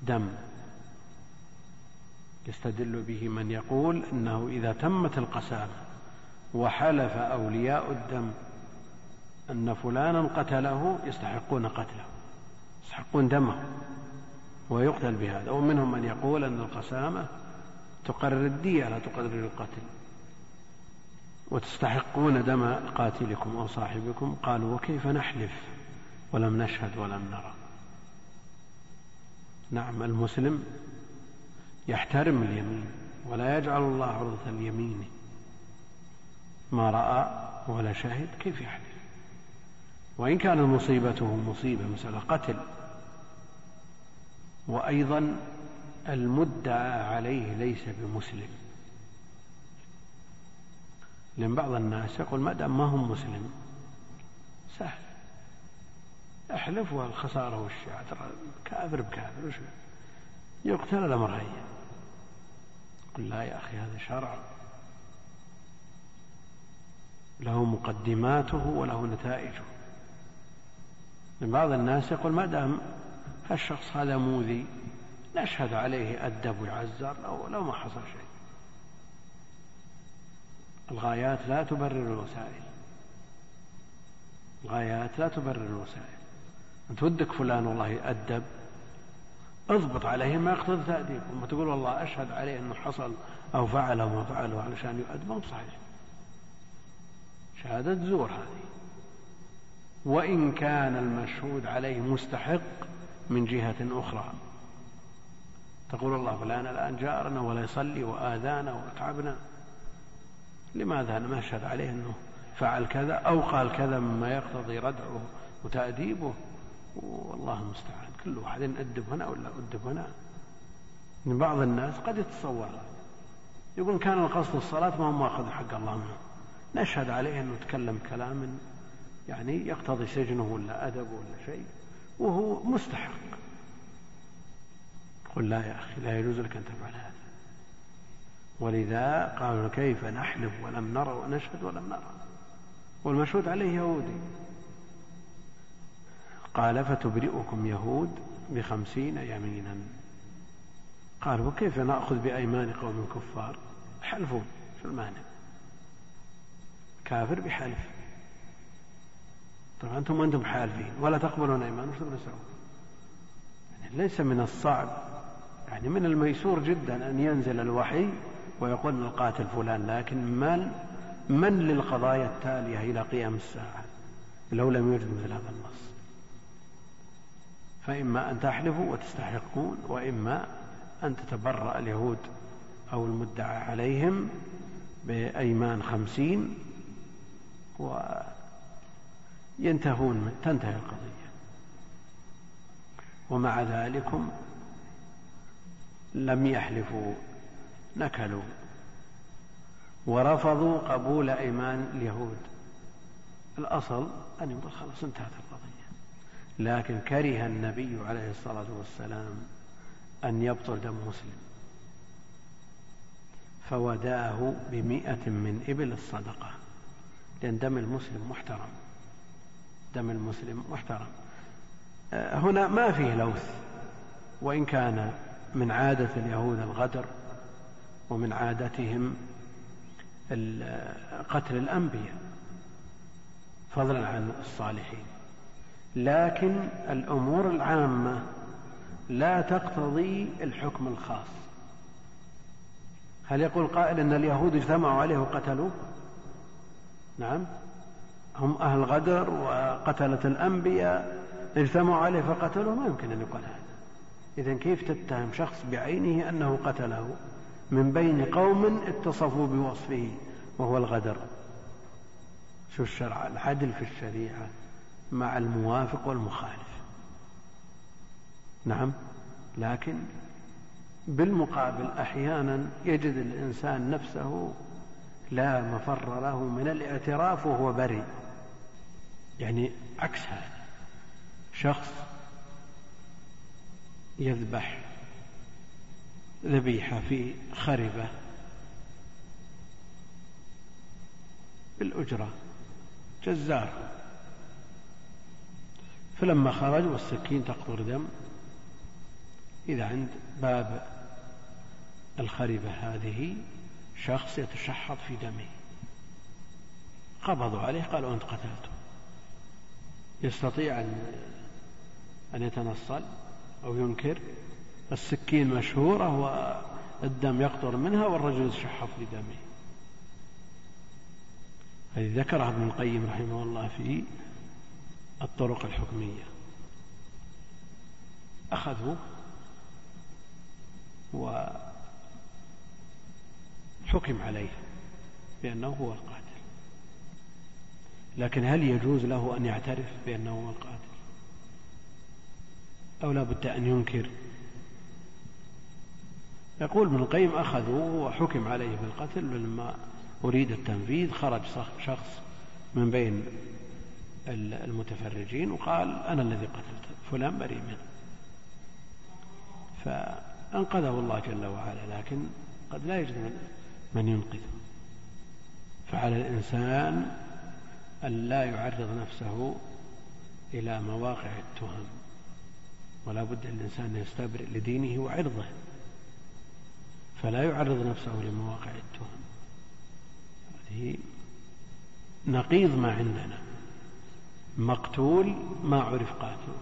دم. يستدل به من يقول إنه إذا تمت القسامة وحلف أولياء الدم أن فلانا قتله يستحقون قتله يستحقون دمه ويقتل بهذا ومنهم من يقول أن القسامة تقرر الدية لا تقرر القتل. وتستحقون دم قاتلكم أو صاحبكم؟ قالوا وكيف نحلف؟ ولم نشهد ولم نرى. نعم المسلم يحترم اليمين ولا يجعل الله عرضة اليمين. ما رأى ولا شهد كيف يحلف وإن كانت مصيبته مصيبة مسألة قتل وأيضا المدعى عليه ليس بمسلم. لأن بعض الناس يقول ما دام ما هو مسلم سهل. احلف والخسارة والشيعة ترى كافر بكافر يقتل الأمر هين. قل لا يا أخي هذا شرع. له مقدماته وله نتائجه. بعض الناس يقول ما دام هالشخص هذا موذي نشهد عليه أدب ويعزر لو, لو ما حصل شيء. الغايات لا تبرر الوسائل. الغايات لا تبرر الوسائل. أنت ودك فلان والله يأدب اضبط عليه ما يقتضي تأديب وما تقول والله أشهد عليه أنه حصل أو فعل ما فعله علشان يؤدب. ما صحيح شهادة زور هذه. وإن كان المشهود عليه مستحق من جهة أخرى. تقول الله فلان الآن جارنا ولا يصلي وآذانا وأتعبنا. لماذا نشهد عليه أنه فعل كذا أو قال كذا مما يقتضي ردعه وتأديبه؟ والله المستعان. كل واحد أدب هنا ولا أدب هنا. من بعض الناس قد يتصور يقول كان القصد الصلاة ما هو مأخذ حق الله منه. نشهد عليه أنه تكلم كلام يعني يقتضي سجنه ولا أدب ولا شيء وهو مستحق. قل لا يا أخي لا يجوز لك أن تفعل هذا. ولذا قالوا كيف نحلف ولم نرى ونشهد ولم نرى. والمشهود عليه يهودي. قال فتبرئكم يهود بخمسين يمينا. قال وكيف نأخذ بأيمان قوم كفار؟ حلفوا في المانع كافر بحلف. طبعا أنتم أنتم حالفين ولا تقبلون أيمان وش تبغون يعني ليس من الصعب يعني من الميسور جدا أن ينزل الوحي ويقول القاتل فلان لكن من من للقضايا التالية إلى قيام الساعة؟ لو لم يوجد مثل هذا النص. فإما أن تحلفوا وتستحقون وإما أن تتبرأ اليهود أو المدعى عليهم بأيمان خمسين وينتهون تنتهي القضية. ومع ذلكم لم يحلفوا نكلوا ورفضوا قبول أيمان اليهود. الأصل أن يقول خلاص انتهت القضية. لكن كره النبي عليه الصلاة والسلام أن يبطل دم مسلم. فوداه بمئة من إبل الصدقة. لأن دم المسلم محترم. دم المسلم محترم. هنا ما فيه لوث. وإن كان من عادة اليهود الغدر ومن عادتهم قتل الأنبياء فضلا عن الصالحين. لكن الأمور العامة لا تقتضي الحكم الخاص. هل يقول قائل أن اليهود اجتمعوا عليه وقتلوه؟ نعم. هم أهل غدر وقتلة الأنبياء اجتمعوا عليه فقتلوه ما يمكن أن يقال هذا. إذا كيف تتهم شخص بعينه أنه قتله؟ من بين قوم اتصفوا بوصفه وهو الغدر. شو الشرع؟ العدل في الشريعة مع الموافق والمخالف. نعم. لكن بالمقابل أحيانا يجد الإنسان نفسه لا مفر له من الاعتراف وهو بريء. يعني عكس هذا. شخص يذبح ذبيحة في خربة بالأجرة جزار فلما خرج والسكين تقطر دم إذا عند باب الخربة هذه شخص يتشحط في دمه. قبضوا عليه قالوا أنت قتلته. يستطيع أن أن يتنصل أو ينكر. السكين مشهورة والدم يقطر منها والرجل يتشحط في دمه. هذه ذكرها ابن القيم رحمه الله في الطرق الحكمية. أخذوه وحكم عليه بأنه هو القاتل. لكن هل يجوز له أن يعترف بأنه هو القاتل؟ أو لا بد أن ينكر؟ يقول ابن القيم أخذوه وحكم عليه بالقتل لما أريد التنفيذ خرج شخص من بين المتفرجين وقال أنا الذي قتلته فلان بريء منه. فأنقذه الله جل وعلا لكن قد لا يجد من ينقذه. فعلى الإنسان أن لا يعرض نفسه إلى مواقع التهم ولا بد الإنسان يستبرئ لدينه وعرضه. فلا يعرض نفسه لمواقع التهم. هذه نقيض ما عندنا مقتول ما عرف قاتله.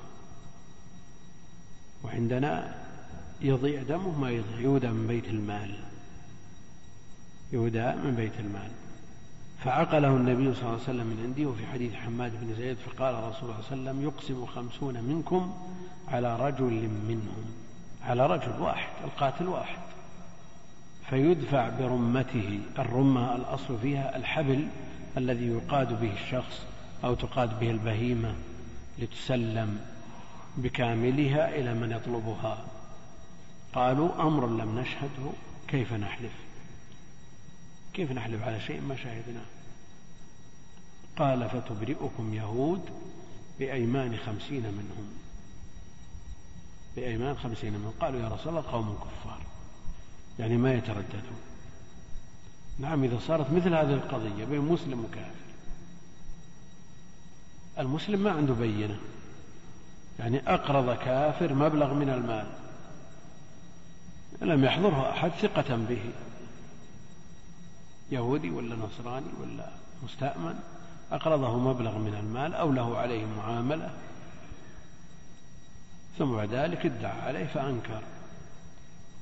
وعندنا يضيع دمه ما يضيع يودى من بيت المال. يودى من بيت المال. فعقله النبي صلى الله عليه وسلم من عنده وفي حديث حماد بن زيد فقال رسول الله صلى الله عليه وسلم يقسم خمسون منكم على رجل منهم على رجل واحد القاتل واحد. فيدفع برمته الرمة الأصل فيها الحبل الذي يقاد به الشخص أو تقاد به البهيمة لتسلم بكاملها إلى من يطلبها. قالوا أمر لم نشهده كيف نحلف؟ كيف نحلف على شيء؟ ما شهدناه قال فتبرئكم يهود بأيمان خمسين منهم. بأيمان خمسين منهم. قالوا يا رسول الله قوم كفار. يعني ما يترددون. نعم إذا صارت مثل هذه القضية بين مسلم وكافر المسلم ما عنده بينة. يعني أقرض كافر مبلغ من المال لم يحضره أحد ثقة به. يهودي ولا نصراني ولا مستأمن أقرضه مبلغ من المال أو له عليه معاملة. ثم بعد ذلك ادعى عليه فأنكر.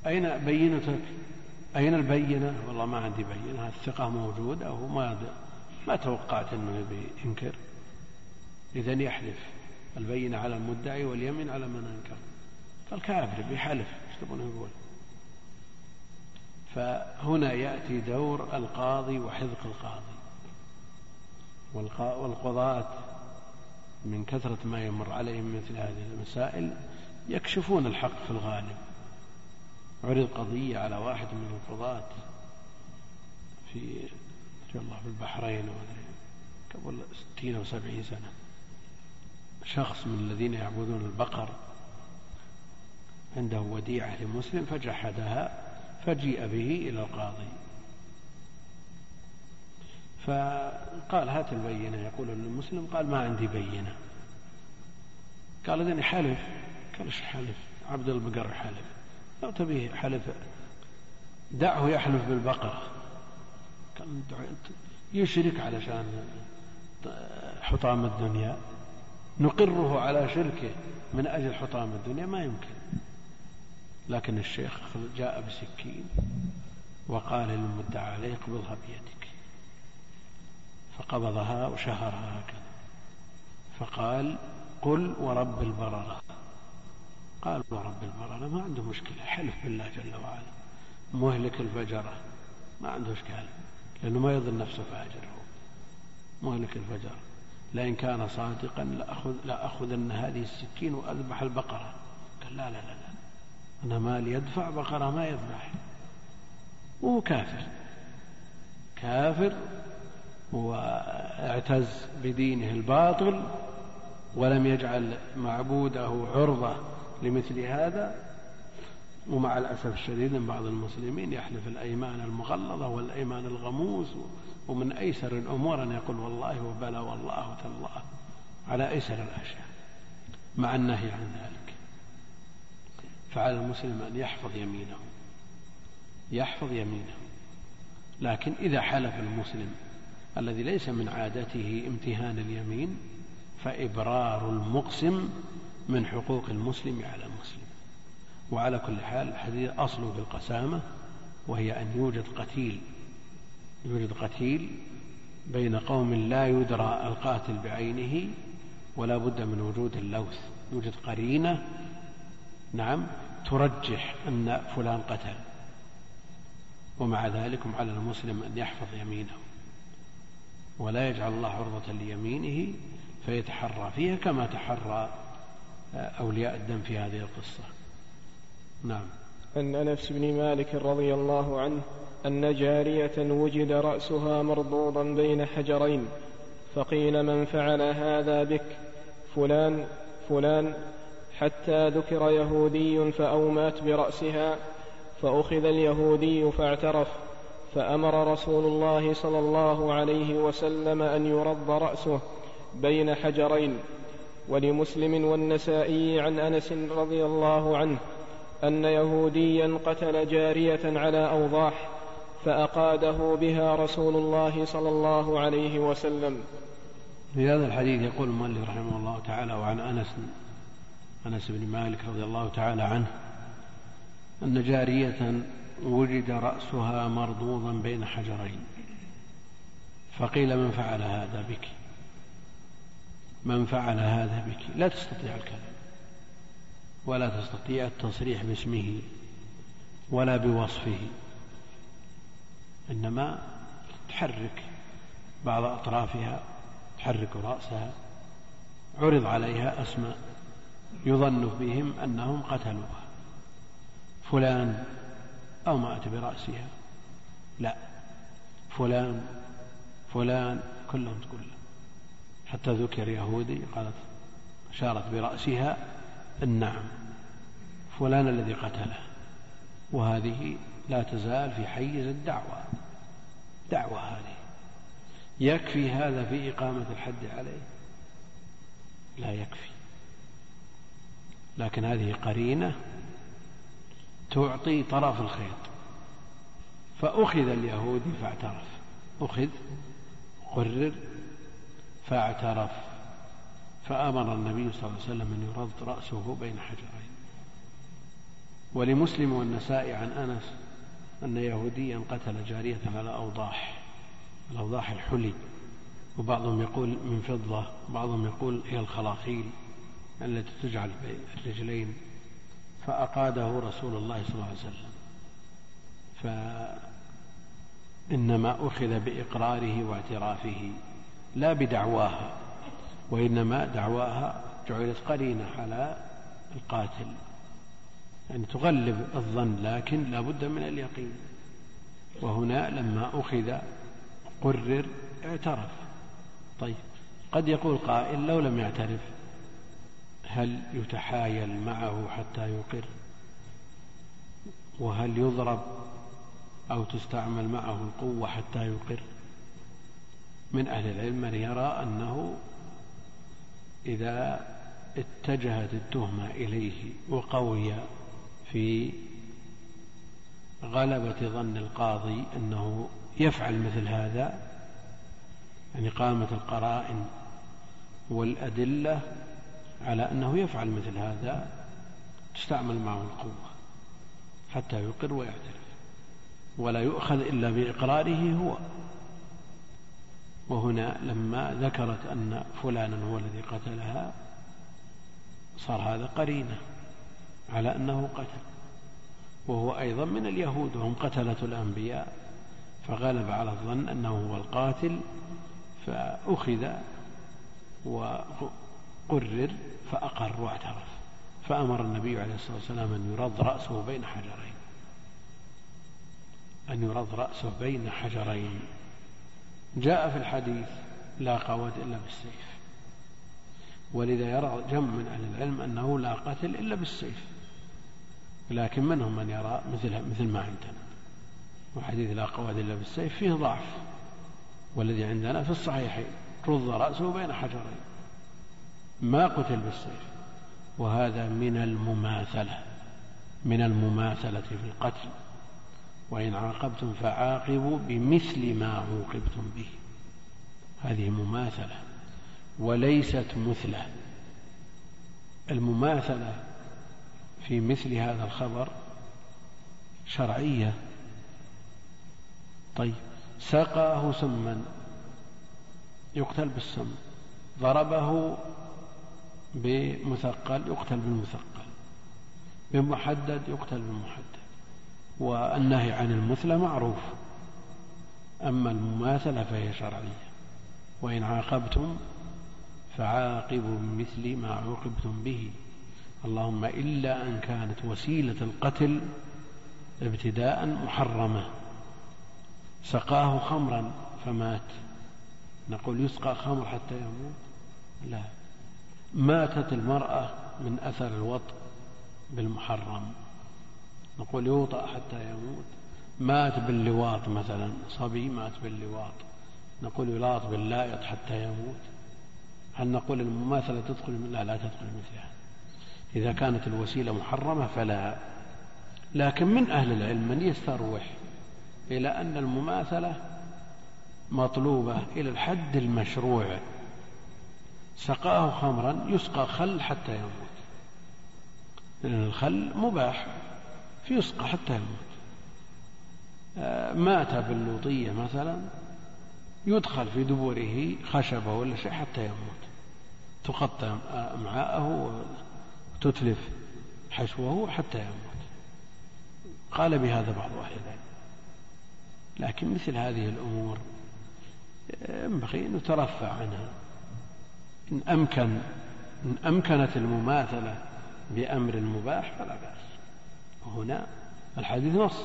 أين بينتك؟ أين البينة؟ والله ما عندي بينة الثقة موجودة أو ما ما توقعت أنه ينكر. إذا يحلف. البينة على المدعي واليمين على من أنكر. فالكافر بيحلف إيش تبون يقول فهنا يأتي دور القاضي وحذق القاضي. والقضاة من كثرة ما يمر عليهم مثل هذه المسائل يكشفون الحق في الغالب. عرض قضية على واحد من القضاة في الله في البحرين قبل ستين أو سبعين سنة. شخص من الذين يعبدون البقر عنده وديعة لمسلم فجحدها فجيء به إلى القاضي. فقال هات البينة. يقول للمسلم قال ما عندي بينة. قال إذن حلف. قال إيش حلف؟ عبد البقر حلف. أو تبيه حلف دعه يحلف بالبقرة. كان يشرك علشان حطام الدنيا. نقره على شركه من أجل حطام الدنيا ما يمكن. لكن الشيخ جاء بسكين وقال للمدعى عليه اقبضها بيدك. فقبضها وشهرها هكذا. فقال قل ورب البررة. قال ورب البررة ما عنده مشكلة. حلف بالله جل وعلا. مهلك الفجرة. ما عنده إشكال لأنه ما يظن نفسه فاجر هو مهلك الفجر لئن كان صادقا لأخذ لأخذن هذه السكين وأذبح البقرة. قال لا لا لا, لا. أنا مال يدفع بقرة ما يذبح. وهو كافر. كافر واعتز بدينه الباطل ولم يجعل معبوده عرضة لمثل هذا. ومع الأسف الشديد أن بعض المسلمين يحلف الأيمان المغلظة والأيمان الغموس ومن أيسر الأمور أن يقول والله وبلى والله تالله على أيسر الأشياء مع النهي عن ذلك. فعلى المسلم أن يحفظ يمينه. يحفظ يمينه. لكن إذا حلف المسلم الذي ليس من عادته امتهان اليمين فإبرار المقسم من حقوق المسلم على المسلم. وعلى كل حال الحديث أصله في القسامة وهي أن يوجد قتيل. يوجد قتيل بين قوم لا يدرى القاتل بعينه ولا بد من وجود اللوث. يوجد قرينة نعم ترجح أن فلان قتل. ومع ذلك على المسلم أن يحفظ يمينه. ولا يجعل الله عرضة ليمينه فيتحرى فيها كما تحرى أولياء الدم في هذه القصة. نعم. عن أنس بن مالك رضي الله عنه أن جارية وجد رأسها مرضوضا بين حجرين فقيل من فعل هذا بك؟ فلان فلان حتى ذكر يهودي فأومات برأسها فأخذ اليهودي فاعترف فأمر رسول الله صلى الله عليه وسلم أن يرض رأسه بين حجرين ولمسلم والنسائي عن أنس رضي الله عنه أن يهوديا قتل جارية على أوضاح فأقاده بها رسول الله صلى الله عليه وسلم. في هذا الحديث يقول المؤلف رحمه الله تعالى وعن أنس أنس بن مالك رضي الله تعالى عنه أن جارية وجد رأسها مرضوضا بين حجرين فقيل من فعل هذا بك؟ من فعل هذا بك؟ لا تستطيع الكلام ولا تستطيع التصريح باسمه ولا بوصفه إنما تحرك بعض أطرافها تحرك رأسها عرض عليها أسماء. يظن بهم أنهم قتلوها. فلان أو مات برأسها. لا. فلان فلان كلهم تقول حتى ذكر يهودي قالت أشارت برأسها النعم فلان الذي قتله. وهذه لا تزال في حيز الدعوة. دعوة هذه. يكفي هذا في إقامة الحد عليه؟ لا يكفي. لكن هذه قرينة تعطي طرف الخيط. فأخذ اليهودي فاعترف. أخذ قرر فاعترف. فأمر النبي صلى الله عليه وسلم أن يرد رأسه بين حجرين. ولمسلم والنسائي عن أنس أن يهوديا قتل جارية على أوضاح الأوضاح الحلي. وبعضهم يقول من فضة بعضهم يقول هي الخلاخيل. التي تجعل بين الرجلين فأقاده رسول الله صلى الله عليه وسلم. فإنما أخذ بإقراره واعترافه لا بدعواها وإنما دعواها جعلت قرينة على القاتل. يعني تغلب الظن لكن لا بد من اليقين. وهنا لما أخذ قرر اعترف. طيب قد يقول قائل لو لم يعترف هل يتحايل معه حتى يقر؟ وهل يضرب أو تستعمل معه القوة حتى يقر؟ من أهل العلم من يرى أنه إذا اتجهت التهمة إليه وقوي في غلبة ظن القاضي أنه يفعل مثل هذا يعني قامت القرائن والأدلة على أنه يفعل مثل هذا تستعمل معه القوة حتى يقر ويعترف. ولا يؤخذ إلا بإقراره هو. وهنا لما ذكرت أن فلانا هو الذي قتلها صار هذا قرينة على أنه قتل. وهو أيضا من اليهود وهم قتلة الأنبياء. فغلب على الظن أنه هو القاتل فأخذ وقرر فأقر واعترف فأمر النبي عليه الصلاة والسلام أن يرد رأسه بين حجرين. أن يرد رأسه بين حجرين. جاء في الحديث لا قواد إلا بالسيف. ولذا يرى جم من أهل العلم أنه لا قتل إلا بالسيف. لكن منهم من يرى مثل مثل ما عندنا. وحديث لا قواد إلا بالسيف فيه ضعف. والذي عندنا في الصحيحين رض رأسه بين حجرين. ما قتل بالسيف وهذا من المماثلة من المماثلة في القتل. وإن عاقبتم فعاقبوا بمثل ما عوقبتم به. هذه مماثلة وليست مثلة. المماثلة في مثل هذا الخبر شرعية. طيب سقاه سما يقتل بالسم ضربه بمثقل يقتل بالمثقل بمحدد يقتل بالمحدد والنهي عن المثلى معروف. أما المماثلة فهي شرعية وإن عاقبتم فعاقبوا بمثل ما عوقبتم به. اللهم إلا أن كانت وسيلة القتل ابتداء محرمة سقاه خمرا فمات. نقول يسقى خمر حتى يموت؟ لا. ماتت المرأة من أثر الوطء بالمحرم. نقول يوطأ حتى يموت. مات باللواط مثلا صبي مات باللواط. نقول يلاط باللائط حتى يموت. هل نقول المماثلة تدخل لا لا تدخل مثلها. إذا كانت الوسيلة محرمة فلا. لكن من أهل العلم من يستروح إلى أن المماثلة مطلوبة إلى الحد المشروع. سقاه خمرا يسقى خل حتى يموت. لأن الخل مباح فيسقى حتى يموت. آه، مات باللوطية مثلا يدخل في دبره خشبة ولا شيء حتى يموت. تقطع أمعاءه وتتلف حشوه حتى يموت. قال بهذا بعض أهل العلم. لكن مثل هذه الأمور ينبغي أن نترفع عنها. إن أمكن إن أمكنت المماثلة بأمر مباح فلا بأس. وهنا الحديث نص.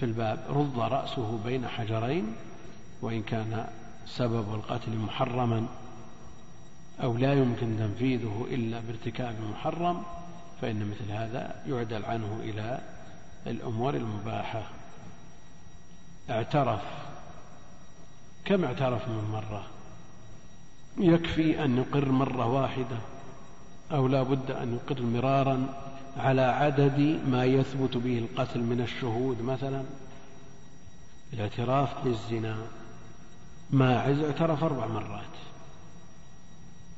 في الباب رض رأسه بين حجرين وإن كان سبب القتل محرما أو لا يمكن تنفيذه إلا بارتكاب محرم فإن مثل هذا يعدل عنه إلى الأمور المباحة. اعترف. كم اعترف من مرة؟ يكفي أن يقر مرة واحدة أو لا بد أن يقر مرارا على عدد ما يثبت به القتل من الشهود مثلا. الاعتراف بالزنا ماعز اعترف أربع مرات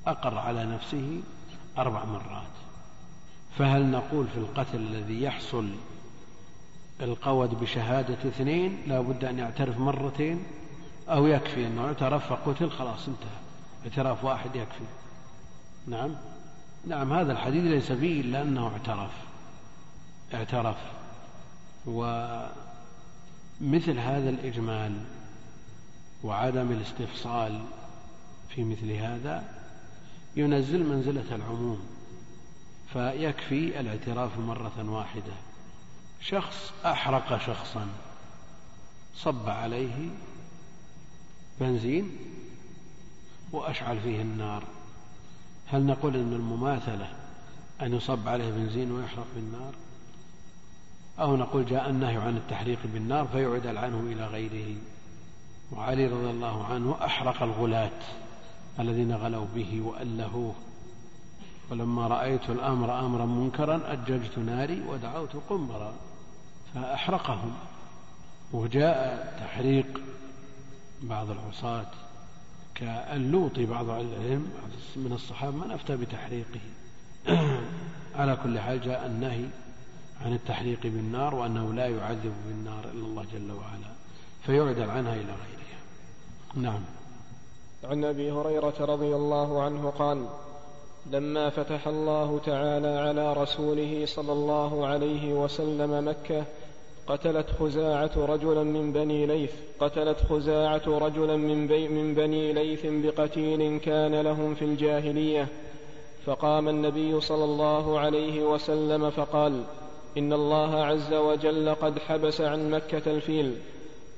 أقر على نفسه أربع مرات. فهل نقول في القتل الذي يحصل القود بشهادة اثنين لا بد أن يعترف مرتين؟ أو يكفي أنه اعترف فقتل خلاص انتهى. اعتراف واحد يكفي. نعم. نعم هذا الحديث ليس فيه إلا أنه اعترف اعترف ومثل هذا الإجمال وعدم الاستفصال في مثل هذا ينزل منزلة العموم فيكفي الاعتراف مرة واحدة. شخص أحرق شخصا صب عليه بنزين وأشعل فيه النار. هل نقول أن المماثلة أن يصب عليه بنزين ويحرق بالنار؟ أو نقول جاء النهي عن التحريق بالنار فيعدل عنه إلى غيره؟ وعلي رضي الله عنه أحرق الغلاة الذين غلوا به وألهوه. ولما رأيت الأمر أمرا منكرا أججت ناري ودعوت قنبرا فأحرقهم. وجاء تحريق بعض العصاة. كاللوطي بعض العلم من الصحابة من أفتى بتحريقه. على كل حال جاء النهي عن التحريق بالنار وأنه لا يعذب بالنار إلا الله جل وعلا فيعدل عنها إلى غيرها. نعم. عن أبي هريرة رضي الله عنه قال لما فتح الله تعالى على رسوله صلى الله عليه وسلم مكة قتلت خزاعة رجلا من بني ليث قتلت خزاعة رجلا من, بي من بني ليث بقتيل كان لهم في الجاهلية. فقام النبي صلى الله عليه وسلم فقال إن الله عز وجل قد حبس عن مكة الفيل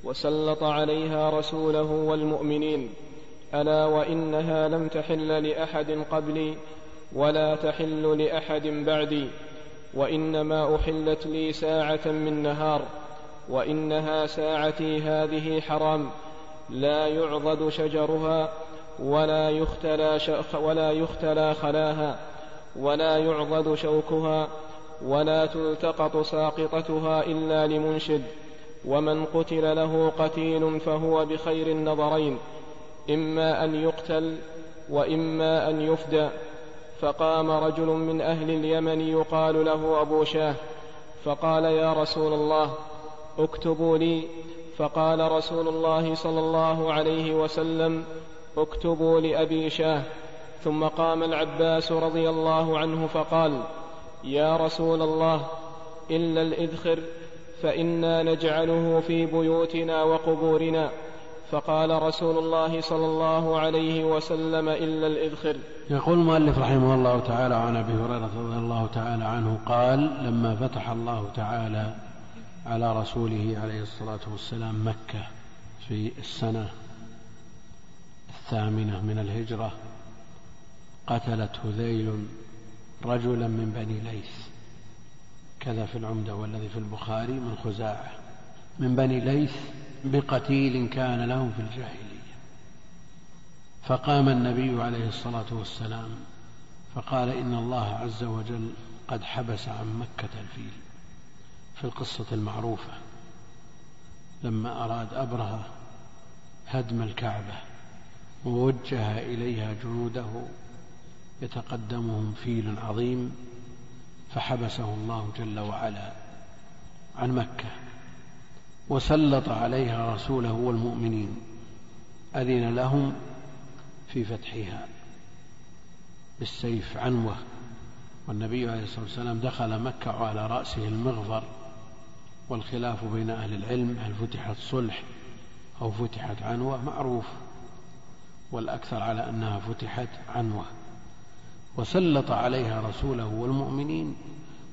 وسلط عليها رسوله والمؤمنين. ألا وإنها لم تحل لأحد قبلي ولا تحل لأحد بعدي. وإنما أحلت لي ساعة من نهار وإنها ساعتي هذه حرام لا يعضد شجرها ولا يختلى, ولا يختلى خلاها ولا يعضد شوكها ولا تلتقط ساقطتها إلا لمنشد ومن قتل له قتيل فهو بخير النظرين إما أن يقتل وإما أن يفدى. فقام رجل من أهل اليمن يقال له أبو شاه فقال يا رسول الله اكتبوا لي. فقال رسول الله صلى الله عليه وسلم اكتبوا لأبي شاه. ثم قام العباس رضي الله عنه فقال يا رسول الله إلا الإذخر فإنا نجعله في بيوتنا وقبورنا. فقال رسول الله صلى الله عليه وسلم إلا الإذخر. يقول المؤلف رحمه الله تعالى عن أبي هريرة رضي الله تعالى عنه قال لما فتح الله تعالى على رسوله عليه الصلاة والسلام مكة في السنة الثامنة من الهجرة قتلت هذيل رجلا من بني ليث كذا في العمدة والذي في البخاري من خزاعة من بني ليث بقتيل كان لهم في الجاهلية. فقام النبي عليه الصلاة والسلام فقال إن الله عز وجل قد حبس عن مكة الفيل. في القصة المعروفة لما أراد أبرهة هدم الكعبة ووجه إليها جنوده يتقدمهم فيل عظيم فحبسه الله جل وعلا عن مكة. وسلط عليها رسوله والمؤمنين أذن لهم في فتحها بالسيف عنوة والنبي عليه الصلاة والسلام دخل مكة وعلى رأسه المغفر والخلاف بين أهل العلم هل فتحت صلح أو فتحت عنوة معروف والأكثر على أنها فتحت عنوة. وسلط عليها رسوله والمؤمنين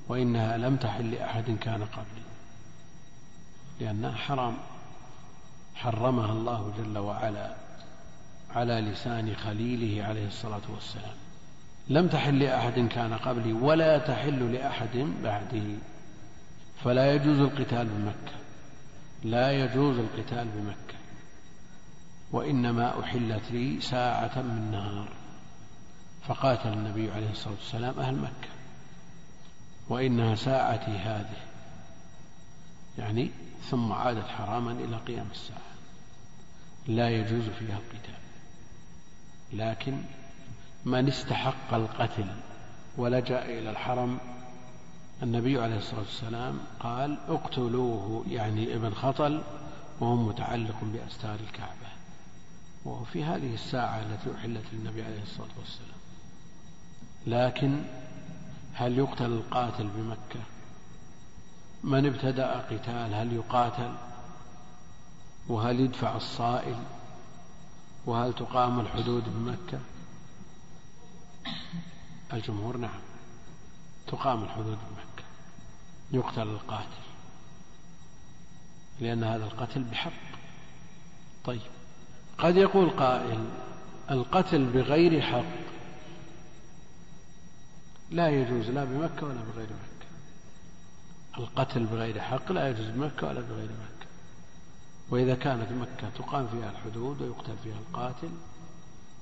وإنها لم تحل لأحد كان قبل. لأنها حرام. حرمها الله جل وعلا على لسان خليله عليه الصلاة والسلام. لم تحل لأحد كان قبلي ولا تحل لأحد بعده فلا يجوز القتال بمكة. لا يجوز القتال بمكة. وإنما أحلت لي ساعة من نهار. فقاتل النبي عليه الصلاة والسلام أهل مكة. وإنها ساعتي هذه. يعني ثم عادت حراما إلى قيام الساعة. لا يجوز فيها القتال. لكن من استحق القتل ولجأ إلى الحرم النبي عليه الصلاة والسلام قال اقتلوه. يعني ابن خطل وهو متعلق بأستار الكعبة. وفي هذه الساعة التي أحلت للنبي عليه الصلاة والسلام. لكن هل يقتل القاتل بمكة؟ من ابتدأ قتال؟ هل يقاتل؟ وهل يدفع الصائل؟ وهل تقام الحدود بمكة؟ الجمهور نعم تقام الحدود بمكة يقتل القاتل لأن هذا القتل بحق. طيب قد يقول قائل القتل بغير حق لا يجوز لا بمكة ولا بغير مكة. القتل بغير حق لا يجوز بمكة ولا بغير مكة وإذا كانت مكة تقام فيها الحدود ويقتل فيها القاتل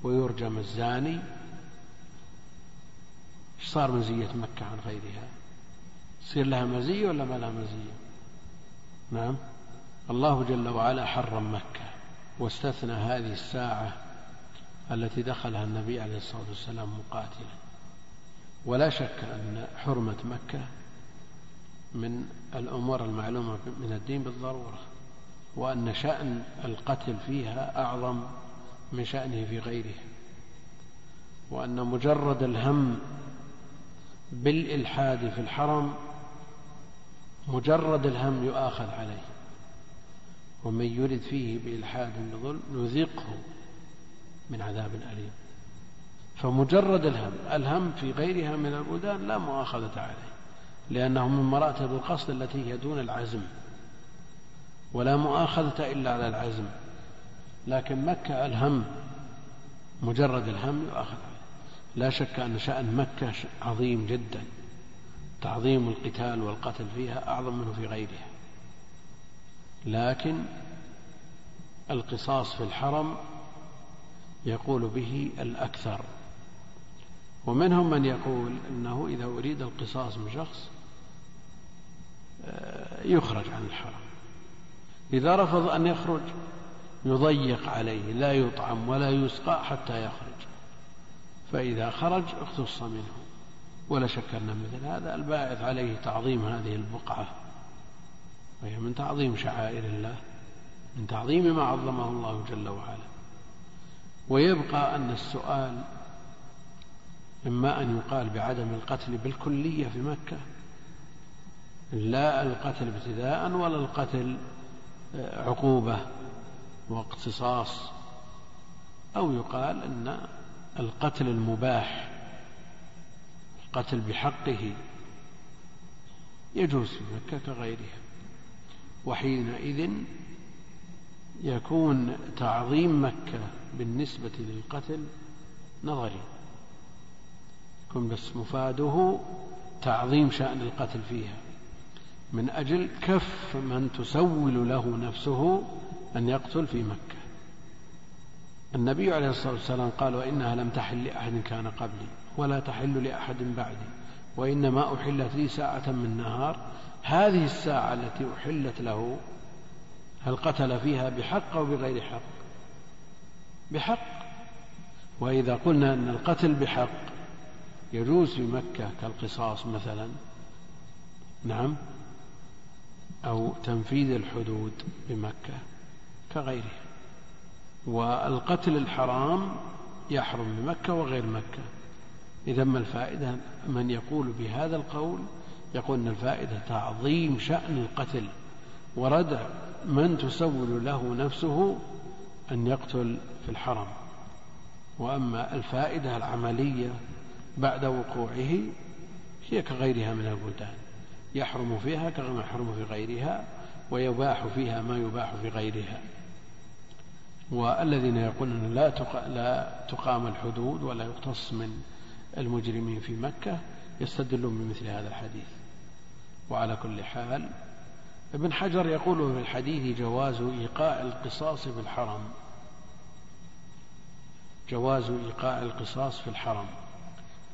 ويرجم الزاني إيش صار مزية مكة عن غيرها؟ تصير لها مزية ولا ما لها مزية؟ نعم الله جل وعلا حرم مكة واستثنى هذه الساعة التي دخلها النبي عليه الصلاة والسلام مقاتلا ولا شك أن حرمة مكة من الأمور المعلومة من الدين بالضرورة وأن شأن القتل فيها أعظم من شأنه في غيرها وأن مجرد الهم بالإلحاد في الحرم مجرد الهم يؤاخذ عليه ومن يرد فيه بإلحاد بظلم نذقه من عذاب أليم. فمجرد الهم الهم في غيرها من البلدان لا مؤاخذة عليه. لأنه من مراتب القصد التي هي دون العزم ولا مؤاخذة إلا على العزم لكن مكة الهم مجرد الهم يؤاخذ لا شك أن شأن مكة عظيم جدا. تعظيم القتال والقتل فيها أعظم منه في غيرها. لكن القصاص في الحرم يقول به الأكثر. ومنهم من يقول أنه إذا أريد القصاص من شخص يخرج عن الحرم. إذا رفض أن يخرج يضيق عليه لا يطعم ولا يسقى حتى يخرج. فإذا خرج اختص منه. ولا شك أن مثل هذا الباعث عليه تعظيم هذه البقعة. وهي من تعظيم شعائر الله من تعظيم ما عظمه الله جل وعلا. ويبقى أن السؤال إما أن يقال بعدم القتل بالكلية في مكة لا القتل ابتداء ولا القتل آه، عقوبة واقتصاص. أو يقال أن القتل المباح القتل بحقه يجوز في مكة كغيرها. وحينئذ يكون تعظيم مكة بالنسبة للقتل نظري. يكون بس مفاده تعظيم شأن القتل فيها. من أجل كف من تسول له نفسه أن يقتل في مكة. النبي عليه الصلاة والسلام قال وإنها لم تحل لأحد كان قبلي ولا تحل لأحد بعدي وإنما أحلت لي ساعة من نهار. هذه الساعة التي أحلت له هل قتل فيها بحق أو بغير حق؟ بحق. وإذا قلنا أن القتل بحق يجوز في مكة كالقصاص مثلا. نعم. أو تنفيذ الحدود بمكة كغيرها. والقتل الحرام يحرم بمكة وغير مكة. إذا ما الفائدة؟ من يقول بهذا القول يقول أن الفائدة تعظيم شأن القتل وردع من تسول له نفسه أن يقتل في الحرم. وأما الفائدة العملية بعد وقوعه هي كغيرها من البلدان. يحرم فيها كما يحرم في غيرها ويباح فيها ما يباح في غيرها. والذين يقولون لا لا تقام الحدود ولا يقتص من المجرمين في مكة يستدلون بمثل هذا الحديث. وعلى كل حال ابن حجر يقول في الحديث جواز إيقاع القصاص في الحرم. جواز إيقاع القصاص في الحرم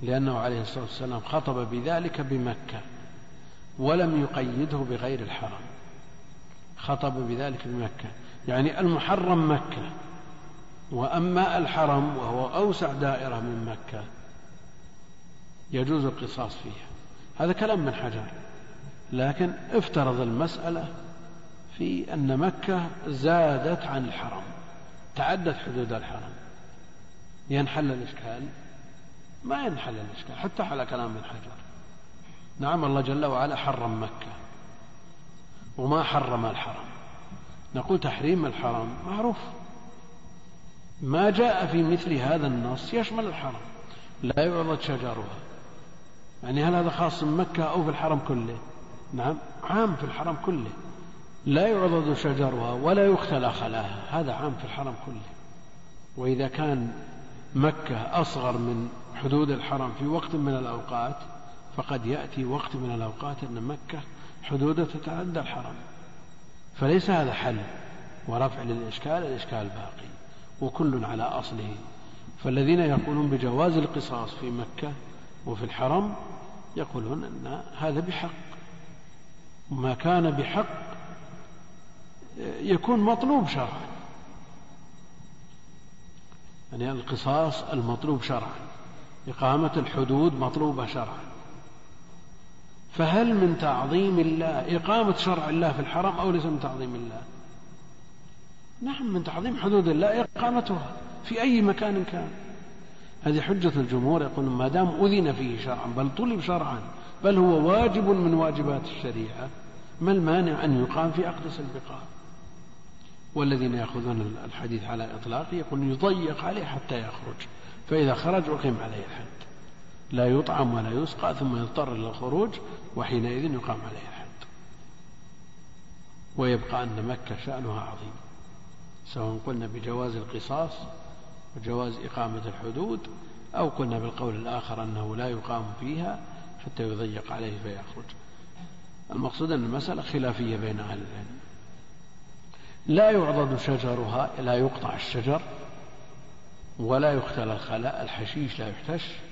لأنه عليه الصلاة والسلام خطب بذلك بمكة. ولم يقيده بغير الحرم خطب بذلك بمكة يعني المحرم مكة. وأما الحرم وهو أوسع دائرة من مكة يجوز القصاص فيها. هذا كلام من حجر. لكن افترض المسألة في أن مكة زادت عن الحرم تعدت حدود الحرم. ينحل الإشكال؟ ما ينحل الإشكال حتى على كلام من حجر. نعم الله جل وعلا حرم مكة. وما حرم الحرم. نقول تحريم الحرم معروف. ما جاء في مثل هذا النص يشمل الحرم. لا يعضد شجرها. يعني هل هذا خاص بمكة أو في الحرم كله؟ نعم عام في الحرم كله. لا يعضد شجرها ولا يختلى خلاها هذا عام في الحرم كله. وإذا كان مكة أصغر من حدود الحرم في وقت من الأوقات فقد يأتي وقت من الأوقات أن مكة حدودها تتعدى الحرم. فليس هذا حل ورفع للإشكال الإشكال باقي. وكل على أصله. فالذين يقولون بجواز القصاص في مكة وفي الحرم يقولون أن هذا بحق. ما كان بحق يكون مطلوب شرعا. يعني القصاص المطلوب شرعا. إقامة الحدود مطلوبة شرعا. فهل من تعظيم الله إقامة شرع الله في الحرم أو ليس من تعظيم الله؟ نعم من تعظيم حدود الله إقامتها في أي مكان كان. هذه حجة الجمهور يقول ما دام أذن فيه شرعا بل طلب شرعا بل هو واجب من واجبات الشريعة ما المانع أن يقام في أقدس البقاع؟ والذين يأخذون الحديث على إطلاقه يقول يضيق عليه حتى يخرج فإذا خرج أقيم عليه الحد. لا يطعم ولا يسقى ثم يضطر إلى الخروج وحينئذ يقام عليه الحد. ويبقى أن مكة شأنها عظيم. سواء قلنا بجواز القصاص وجواز إقامة الحدود أو قلنا بالقول الآخر أنه لا يقام فيها حتى يضيق عليه فيخرج. المقصود أن المسألة خلافية بين أهل العلم. لا يعضد شجرها لا يقطع الشجر ولا يختل الخلاء الحشيش لا يحتش.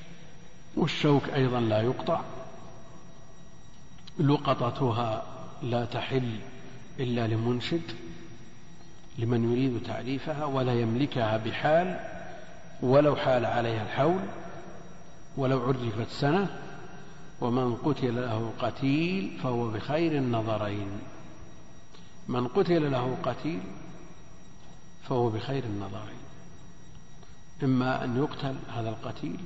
والشوك أيضا لا يقطع. لقطتها لا تحل إلا لمنشد لمن يريد تعريفها ولا يملكها بحال ولو حال عليها الحول ولو عرفت سنة ومن قتل له قتيل فهو بخير النظرين. من قتل له قتيل فهو بخير النظرين. إما أن يقتل هذا القتيل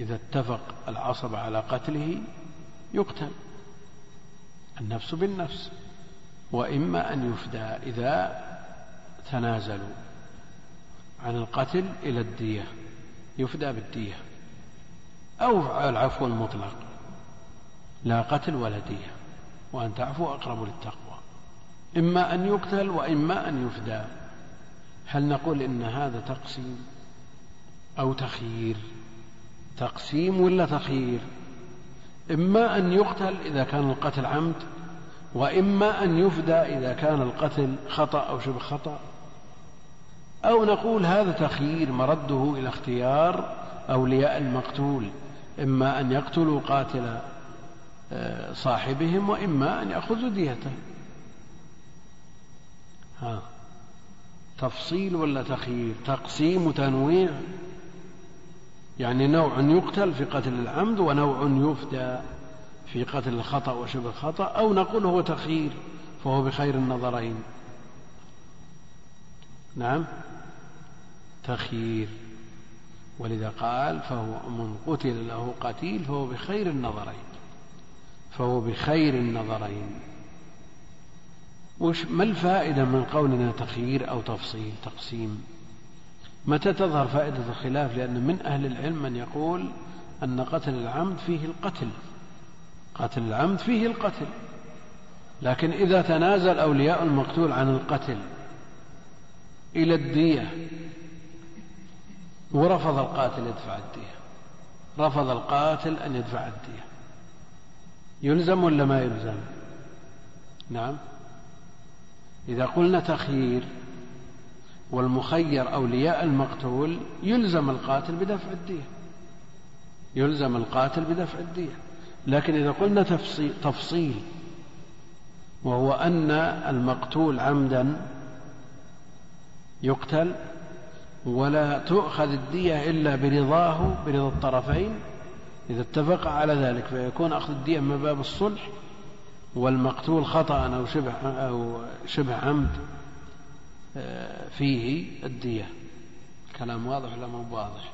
إذا اتفق العصب على قتله يقتل. النفس بالنفس. وإما أن يفدى إذا تنازلوا عن القتل إلى الدية. يفدى بالدية. أو العفو المطلق. لا قتل ولا دية. وأن تعفو أقرب للتقوى. إما أن يقتل وإما أن يفدى. هل نقول إن هذا تقسيم أو تخيير؟ تقسيم ولا تخيير؟ إما أن يقتل إذا كان القتل عمد وإما أن يفدى إذا كان القتل خطأ أو شبه خطأ. أو نقول هذا تخيير مرده إلى اختيار أولياء المقتول إما أن يقتلوا قاتل آه، صاحبهم وإما أن يأخذوا ديته. ها تفصيل ولا تخيير؟ تقسيم وتنويع؟ يعني نوع يقتل في قتل العمد ونوع يفدى في قتل الخطأ وشبه الخطأ أو نقول هو تخيير فهو بخير النظرين. نعم؟ تخيير. ولذا قال فهو من قتل له قتيل فهو بخير النظرين. فهو بخير النظرين. وش ما الفائدة من قولنا تخيير أو تفصيل تقسيم؟ متى تظهر فائدة الخلاف؟ لأن من أهل العلم من يقول أن قتل العمد فيه القتل. قتل العمد فيه القتل. لكن إذا تنازل أولياء المقتول عن القتل إلى الدية ورفض القاتل يدفع الدية. رفض القاتل أن يدفع الدية. يلزم ولا ما يلزم؟ نعم. إذا قلنا تخيير والمخير أولياء المقتول يلزم القاتل بدفع الدية. يلزم القاتل بدفع الدية. لكن إذا قلنا تفصيل, تفصيل وهو أن المقتول عمدا يقتل ولا تؤخذ الدية إلا برضاه برضا الطرفين إذا اتفق على ذلك فيكون أخذ الدية من باب الصلح والمقتول خطأ أو شبه أو شبه عمد. فيه الدية. كلام واضح ولا مو واضح؟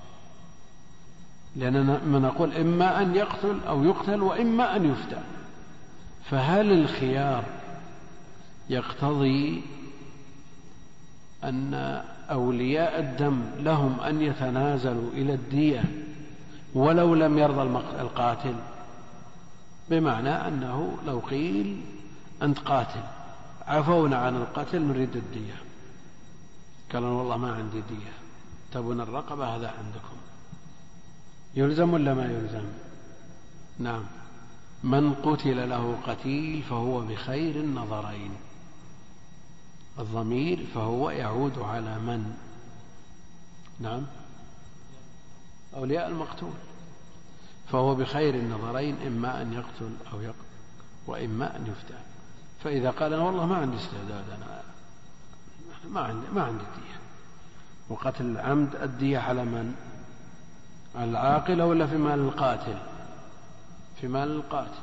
لأننا نقول إما أن يقتل أو يقتل وإما أن يفتى. فهل الخيار يقتضي أن أولياء الدم لهم أن يتنازلوا إلى الدية ولو لم يرضى القاتل؟ بمعنى أنه لو قيل أنت قاتل عفونا عن القتل نريد الدية. قال والله ما عندي دية. تبون الرقبة هذا عندكم. يلزم ولا ما يلزم؟ نعم. من قتل له قتيل فهو بخير النظرين. الضمير فهو يعود على من؟ نعم. أولياء المقتول. فهو بخير النظرين إما أن يقتل أو يقتل وإما أن يفتى فإذا قال أنا والله ما عندي استعداد أنا ما عندي ما عندي دية. وقتل العمد الدية على من؟ على العاقلة ولا في مال القاتل؟ في مال القاتل.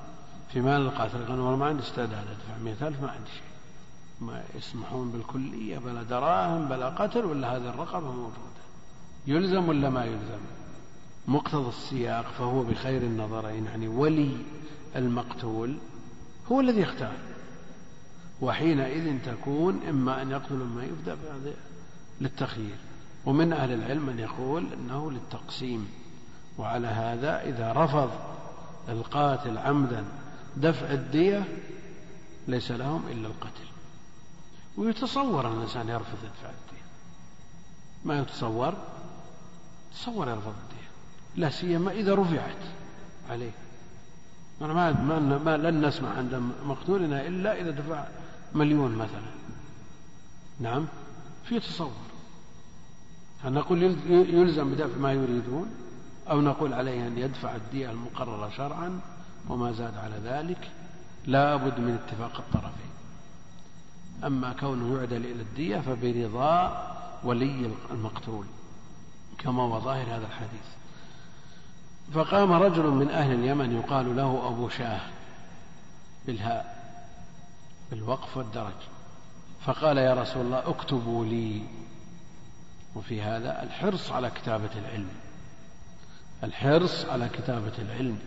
في مال القاتل. قال والله ما عندي استعداد أدفع مئة ألف ما عندي شيء. ما يسمحون بالكلية بلا دراهم بلا قتل ولا هذه الرقبة موجودة يلزم ولا ما يلزم؟ مقتضى السياق فهو بخير النظرين. يعني ولي المقتول هو الذي يختار. وحينئذ تكون إما أن يقتل إما يفدى للتخيير. ومن أهل العلم من يقول أنه للتقسيم. وعلى هذا إذا رفض القاتل عمدا دفع الدية ليس لهم إلا القتل. ويتصور أن الإنسان يرفض يدفع الدية. ما يتصور؟ تصور يرفض الدية. لا سيما إذا رفعت عليه. أنا ما, ما لن نسمع عند مقتولنا إلا إذا دفع مليون مثلا. نعم؟ في تصور. هل نقول يلزم بدفع ما يريدون؟ أو نقول عليه أن يدفع الدية المقررة شرعا وما زاد على ذلك؟ لا بد من اتفاق الطرفين. أما كونه يعدل إلى الدية فبرضا ولي المقتول كما هو ظاهر هذا الحديث. فقام رجل من أهل اليمن يقال له أبو شاه بالهاء. بالوقف والدرج. فقال يا رسول الله اكتبوا لي. وفي هذا الحرص على كتابة العلم. الحرص على كتابة العلم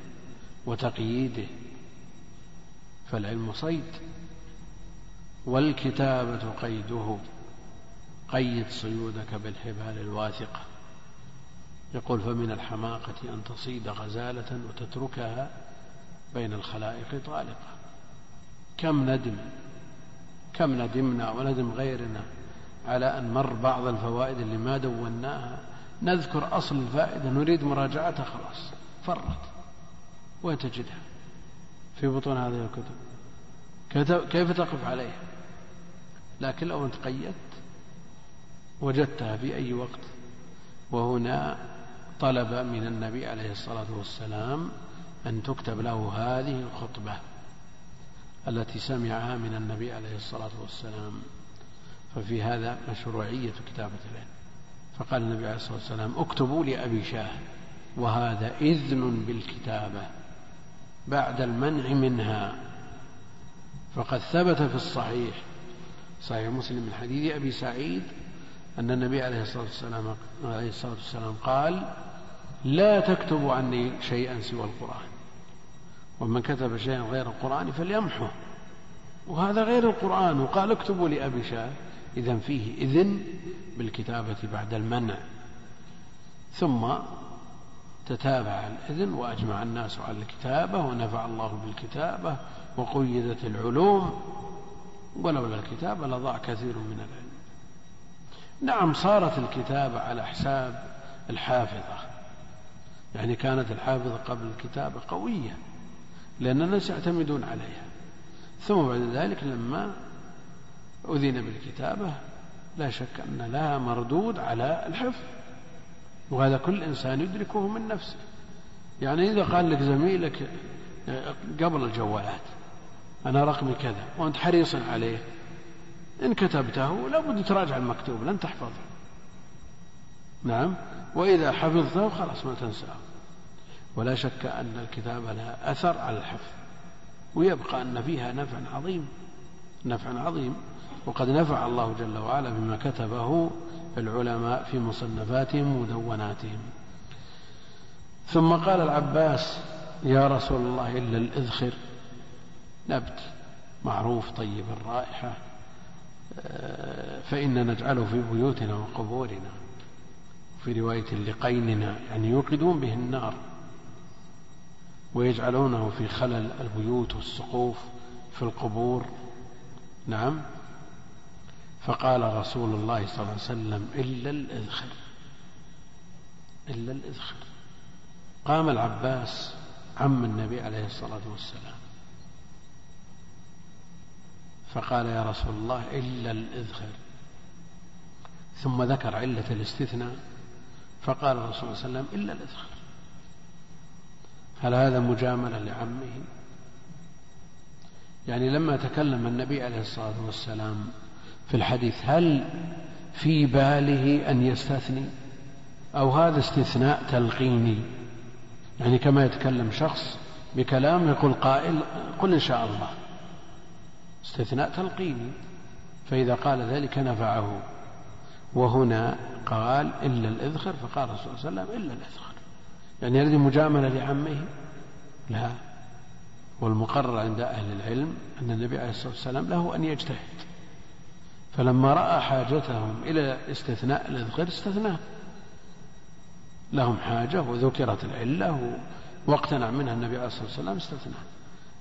وتقييده. فالعلم صيد. والكتابة قيده. قيد صيودك بالحبال الواثقة. يقول فمن الحماقة أن تصيد غزالة وتتركها بين الخلائق طالقة. كم ندم كم ندمنا وندم غيرنا على أن مر بعض الفوائد اللي ما دوناها. نذكر أصل الفائدة نريد مراجعتها خلاص فرت وين تجدها؟ في بطون هذه الكتب. كيف تقف عليها؟ لكن لو أنت قيدت وجدتها في أي وقت وهنا طلب من النبي عليه الصلاة والسلام أن تكتب له هذه الخطبة. التي سمعها من النبي عليه الصلاة والسلام. ففي هذا مشروعية كتابة العلم. فقال النبي عليه الصلاة والسلام اكتبوا لأبي شاه وهذا إذن بالكتابة بعد المنع منها. فقد ثبت في الصحيح صحيح مسلم من حديث أبي سعيد أن النبي عليه الصلاة والسلام عليه الصلاة والسلام قال لا تكتبوا عني شيئا سوى القرآن. ومن كتب شيئا غير القرآن فليمحه وهذا غير القرآن. وقال اكتبوا لأبي شاه إذا فيه إذن بالكتابة بعد المنع. ثم تتابع الإذن وأجمع الناس على الكتابة ونفع الله بالكتابة وقيدت العلوم. ولولا الكتابة لضاع كثير من العلم. نعم صارت الكتابة على حساب الحافظة. يعني كانت الحافظة قبل الكتابة قوية. لأن الناس يعتمدون عليها. ثم بعد ذلك لما أذن بالكتابة لا شك أن لها مردود على الحفظ. وهذا كل إنسان يدركه من نفسه. يعني إذا قال لك زميلك قبل الجوالات أنا رقمي كذا وأنت حريص عليه إن كتبته لابد تراجع المكتوب لن تحفظه. نعم؟ وإذا حفظته خلاص ما تنساه. ولا شك أن الكتابة لها أثر على الحفظ ويبقى أن فيها نفع عظيم نفع عظيم. وقد نفع الله جل وعلا بما كتبه العلماء في مصنفاتهم ومدوناتهم. ثم قال العباس يا رسول الله إلا الإذخر نبت معروف طيب الرائحة فإن نجعله في بيوتنا وقبورنا في رواية لقيننا يعني يوقدون به النار. ويجعلونه في خلل البيوت والسقوف في القبور. نعم. فقال رسول الله صلى الله عليه وسلم إلا الإذخر. إلا الإذخر. قام العباس عم النبي عليه الصلاة والسلام. فقال يا رسول الله إلا الإذخر. ثم ذكر علة الاستثناء فقال الرسول صلى الله عليه وسلم إلا الإذخر. هل هذا مجاملة لعمه؟ يعني لما تكلم النبي عليه الصلاة والسلام في الحديث هل في باله أن يستثني؟ أو هذا استثناء تلقيني؟ يعني كما يتكلم شخص بكلام يقول قائل قل إن شاء الله. استثناء تلقيني. فإذا قال ذلك نفعه. وهنا قال إلا الإذخر فقال صلى الله عليه وسلم إلا الإذخر. يعني هذه مجاملة لعمه؟ لا. والمقرر عند أهل العلم أن النبي عليه الصلاة والسلام له أن يجتهد. فلما رأى حاجتهم إلى استثناء الإذخر استثناه. لهم حاجة وذكرت العلة واقتنع منها النبي عليه الصلاة والسلام استثناه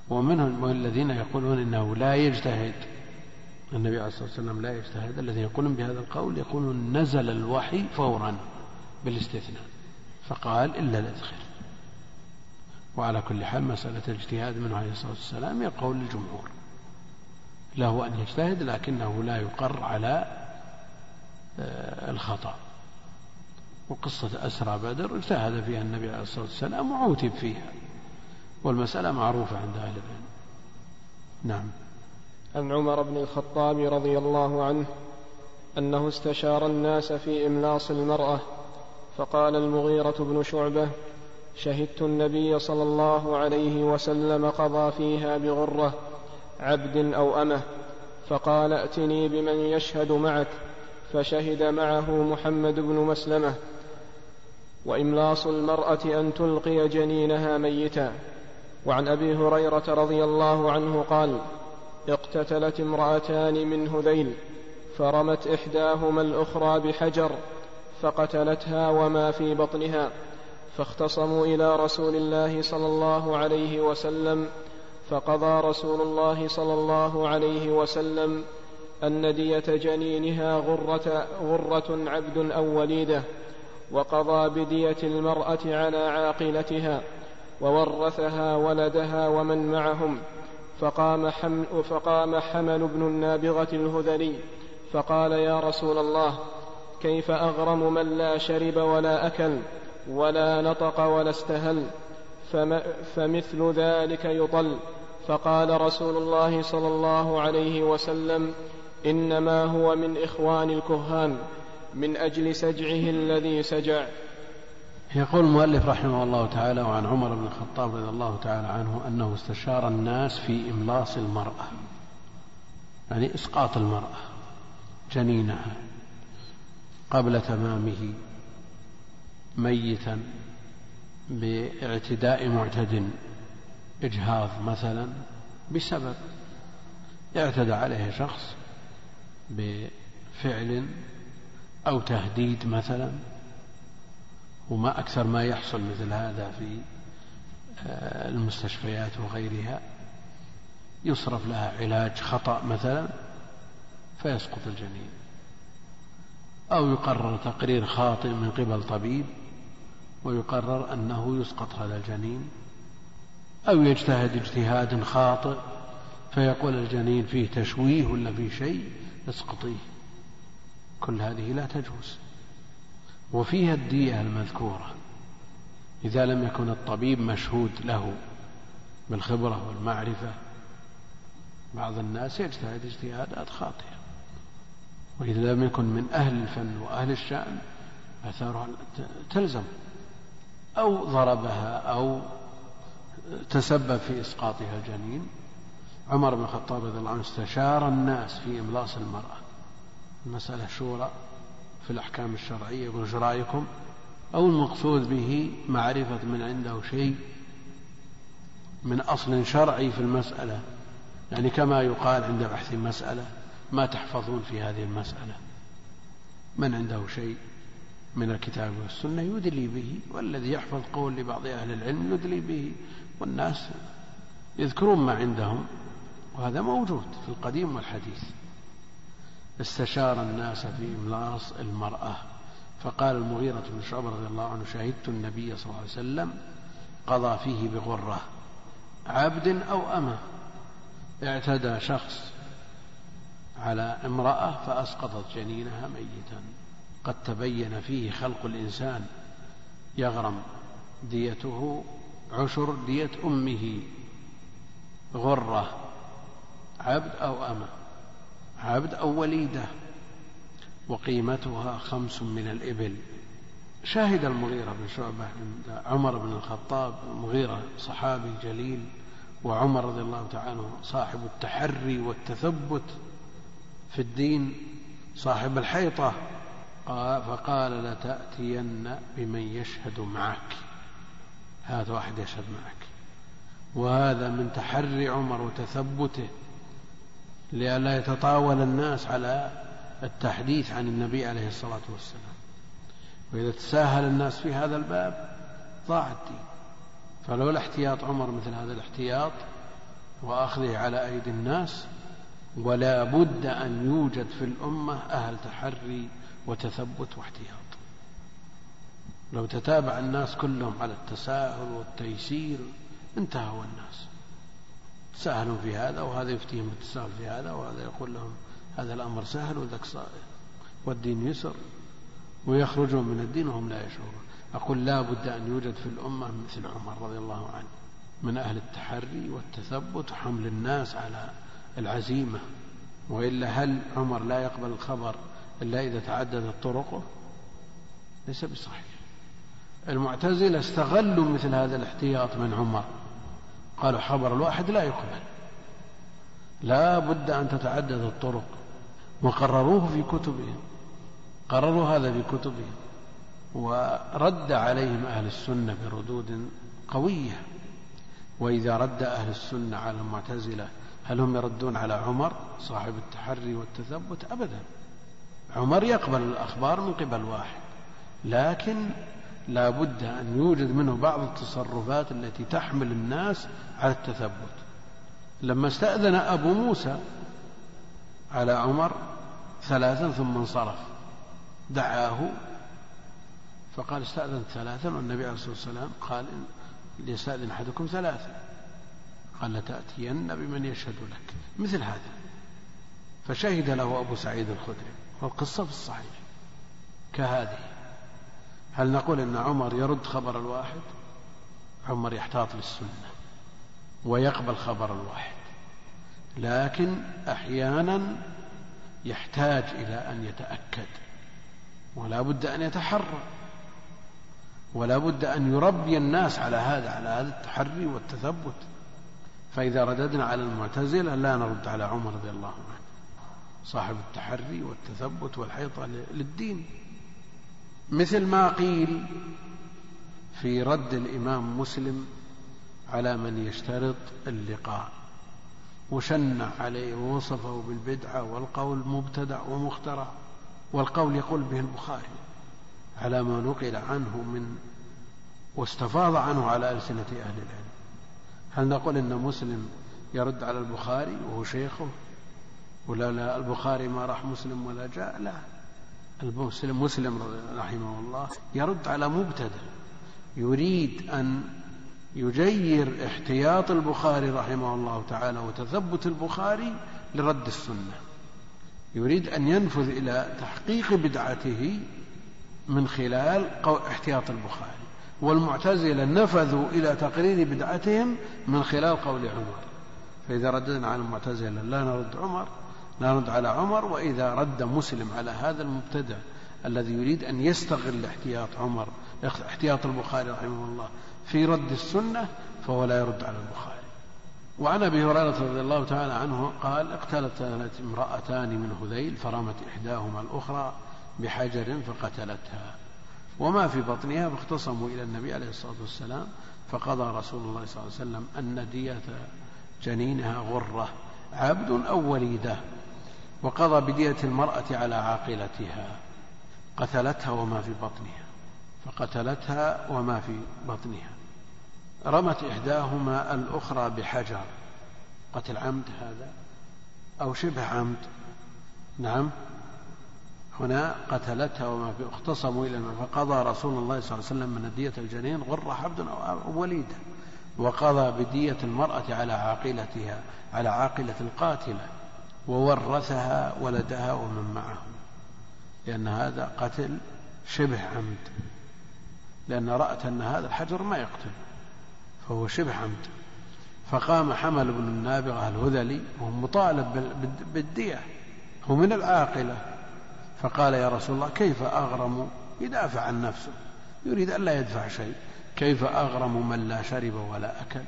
ومنهم الذين يقولون إنه لا يجتهد. النبي عليه الصلاة والسلام لا يجتهد. الذين يقولون بهذا القول يقولون نزل الوحي فورا بالاستثناء. فقال إلا الإذخر وعلى كل حال مسألة الاجتهاد منه عليه الصلاة والسلام هي قول الجمهور. له أن يجتهد لكنه لا يقر على آه، الخطأ. وقصة أسرى بدر اجتهد فيها النبي عليه الصلاة والسلام وعوتب فيها. والمسألة معروفة عند أهل العلم. نعم. عن عمر بن الخطاب رضي الله عنه أنه استشار الناس في إملاص المرأة فقال المغيرة بن شعبة شهدت النبي صلى الله عليه وسلم قضى فيها بغرة عبد أو أمة فقال ائتني بمن يشهد معك فشهد معه محمد بن مسلمة وإملاص المرأة أن تلقي جنينها ميتا. وعن أبي هريرة رضي الله عنه قال اقتتلت امرأتان من هذيل فرمت إحداهما الأخرى بحجر فقتلتها وما في بطنها فاختصموا إلى رسول الله صلى الله عليه وسلم فقضى رسول الله صلى الله عليه وسلم أن دية جنينها غرة, غرة عبد أو وليدة وقضى بدية المرأة على عاقلتها وورثها ولدها ومن معهم فقام حمل, فقام حمل بن النابغة الهذلي فقال يا رسول الله كيف أغرم من لا شرب ولا أكل ولا نطق ولا استهل فمثل ذلك يطل. فقال رسول الله صلى الله عليه وسلم إنما هو من إخوان الكهان من أجل سجعه الذي سجع. يقول المؤلف رحمه الله تعالى وعن عمر بن الخطاب رضي الله تعالى عنه أنه استشار الناس في إملاص المرأة يعني إسقاط المرأة جنينها. قبل تمامه ميتا باعتداء معتد إجهاض مثلا بسبب اعتدى عليه شخص بفعل أو تهديد مثلا. وما أكثر ما يحصل مثل هذا في آه، المستشفيات وغيرها يصرف لها علاج خطأ مثلا فيسقط الجنين. أو يقرر تقرير خاطئ من قبل طبيب ويقرر أنه يسقط هذا الجنين أو يجتهد اجتهاد خاطئ فيقول الجنين فيه تشويه ولا فيه شيء اسقطيه. كل هذه لا تجوز. وفيها الدية المذكورة. إذا لم يكن الطبيب مشهود له بالخبرة والمعرفة بعض الناس يجتهد اجتهادات خاطئة. وإذا لم يكن من أهل الفن وأهل الشأن أثارها تلزم أو ضربها أو تسبب في إسقاطها الجنين عمر بن الخطاب رضي الله عنه استشار الناس في إملاص المرأة. المسألة شورى في الأحكام الشرعية يقول إيش رأيكم؟ أو المقصود به معرفة من عنده شيء من أصل شرعي في المسألة؟ يعني كما يقال عند بحث المسألة ما تحفظون في هذه المسألة. من عنده شيء من الكتاب والسنة يدلي به والذي يحفظ قول لبعض أهل العلم يدلي به والناس يذكرون ما عندهم وهذا موجود في القديم والحديث. استشار الناس في إملاص المرأة. فقال المغيرة بن شعبة رضي الله عنه شهدت النبي صلى الله عليه وسلم قضى فيه بغرة عبد أو أمة اعتدى شخص على امرأة فأسقطت جنينها ميتا. قد تبين فيه خلق الإنسان يغرم ديته عشر دية أمه غرة عبد أو أمة عبد أو وليدة وقيمتها خمس من الإبل. شاهد المغيرة بن شعبة عمر بن الخطاب المغيرة صحابي جليل وعمر رضي الله تعالى عنه صاحب التحري والتثبت. في الدين صاحب الحيطة. فقال لتأتين بمن يشهد معك. هذا واحد يشهد معك. وهذا من تحري عمر وتثبته. لئلا يتطاول الناس على التحديث عن النبي عليه الصلاة والسلام. وإذا تساهل الناس في هذا الباب ضاع الدين. فلولا احتياط عمر مثل هذا الاحتياط وأخذه على أيدي الناس ولا بد أن يوجد في الأمة أهل تحري وتثبت واحتياط. لو تتابع الناس كلهم على التساهل والتيسير انتهوا الناس. تساهلوا في هذا وهذا يفتيهم بالتساهل في هذا وهذا يقول لهم هذا الأمر سهل وذاك والدين يسر ويخرجون من الدين وهم لا يشعرون. أقول لا بد أن يوجد في الأمة مثل عمر رضي الله عنه من أهل التحري والتثبت وحمل الناس على العزيمة وإلا هل عمر لا يقبل الخبر إلا إذا تعددت طرقه؟ ليس بصحيح. المعتزلة استغلوا مثل هذا الاحتياط من عمر. قالوا خبر الواحد لا يقبل. لا بد أن تتعدد الطرق. وقرروه في كتبهم. قرروا هذا في كتبهم. ورد عليهم أهل السنة بردود قوية. وإذا رد أهل السنة على المعتزلة هل هم يردون على عمر صاحب التحري والتثبت؟ أبدا. عمر يقبل الأخبار من قبل واحد لكن لا بد أن يوجد منه بعض التصرفات التي تحمل الناس على التثبت. لما استأذن أبو موسى على عمر ثلاثا ثم انصرف دعاه فقال استأذن ثلاثا والنبي عليه الصلاة والسلام قال ليستأذن أحدكم ثلاثا. قال لتأتين بمن يشهد لك. مثل هذا. فشهد له أبو سعيد الخدري. والقصة في الصحيح. كهذه. هل نقول أن عمر يرد خبر الواحد؟ عمر يحتاط للسنة. ويقبل خبر الواحد. لكن أحيانا يحتاج إلى أن يتأكد. ولا بد أن يتحرى. ولا بد أن يربي الناس على هذا على هذا التحري والتثبت. فإذا رددنا على المعتزلة لا نرد على عمر رضي الله عنه. صاحب التحري والتثبت والحيطة للدين. مثل ما قيل في رد الإمام مسلم على من يشترط اللقاء. وشنع عليه ووصفه بالبدعة والقول مبتدع ومخترع. والقول يقول به البخاري على ما نقل عنه من واستفاض عنه على ألسنة أهل العلم. هل نقول إن مسلم يرد على البخاري وهو شيخه؟ ولا لا البخاري ما راح مسلم ولا جاء؟ لا. المسلم مسلم رحمه الله يرد على مبتدع يريد أن يجير احتياط البخاري رحمه الله تعالى وتثبت البخاري لرد السنة. يريد أن ينفذ إلى تحقيق بدعته من خلال احتياط البخاري. والمعتزلة نفذوا إلى تقرير بدعتهم من خلال قول عمر. فإذا رددنا على المعتزلة لا نرد عمر لا نرد على عمر وإذا رد مسلم على هذا المبتدع الذي يريد أن يستغل احتياط عمر احتياط البخاري رحمه الله في رد السنة فهو لا يرد على البخاري. وعن أبي هريرة رضي الله تعالى عنه قال اقتلت امرأتان من هذيل فرمت إحداهما الأخرى بحجر فقتلتها. وما في بطنها فاختصموا إلى النبي عليه الصلاة والسلام فقضى رسول الله صلى الله عليه وسلم أن دية جنينها غرة عبد أو وليدة وقضى بدية المرأة على عاقلتها قتلتها وما في بطنها فقتلتها وما في بطنها. رمت إحداهما الأخرى بحجر قتل عمد هذا أو شبه عمد؟ نعم. هنا قتلتها وما في اختصموا إلى فقضى رسول الله صلى الله عليه وسلم من دية الجنين غر حبد أو وليدة. وقضى بدية المرأة على عاقلتها على عاقلة القاتلة. وورثها ولدها ومن معه. لأن هذا قتل شبه عمد. لأن رأت أن هذا الحجر ما يقتل. فهو شبه عمد. فقام حمل بن النابغة الهذلي وهو مطالب بالدية. هو من العاقلة. فقال يا رسول الله كيف أغرم يدافع عن نفسه؟ يريد أن لا يدفع شيء. كيف أغرم من لا شرب ولا أكل؟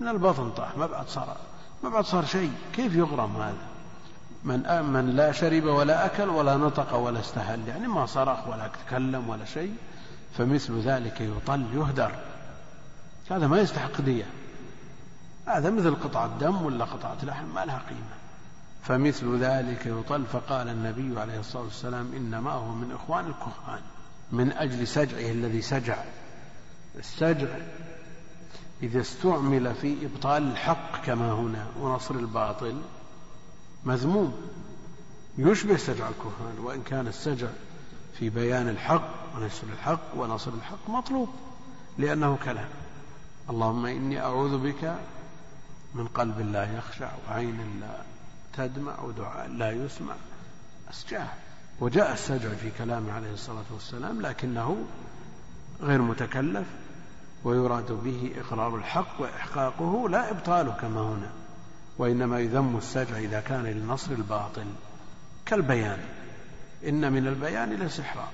من البطن طاح ما بعد صار ما بعد صار شيء. كيف يغرم هذا؟ من من لا شرب ولا أكل ولا نطق ولا استهل يعني ما صرخ ولا تكلم ولا شيء فمثل ذلك يطل يهدر. هذا ما يستحق دية. هذا مثل قطعة دم ولا قطعة لحم ما لها قيمة. فمثل ذلك يطل فقال النبي عليه الصلاة والسلام إنما هو من إخوان الكهان من أجل سجعه الذي سجع. السجع إذا استعمل في إبطال الحق كما هنا ونصر الباطل مذموم. يشبه سجع الكهان وإن كان السجع في بيان الحق ونشر الحق ونصر الحق مطلوب لأنه كلام. اللهم إني أعوذ بك من قلب لا يخشع وعين لا تدمع ودعاء لا يسمع. أسجاه وجاء السجع في كلامه عليه الصلاة والسلام لكنه غير متكلف ويراد به إقرار الحق وإحقاقه لا إبطاله كما هنا. وإنما يذم السجع إذا كان لنصر الباطل. كالبيان. إن من البيان لسحرا.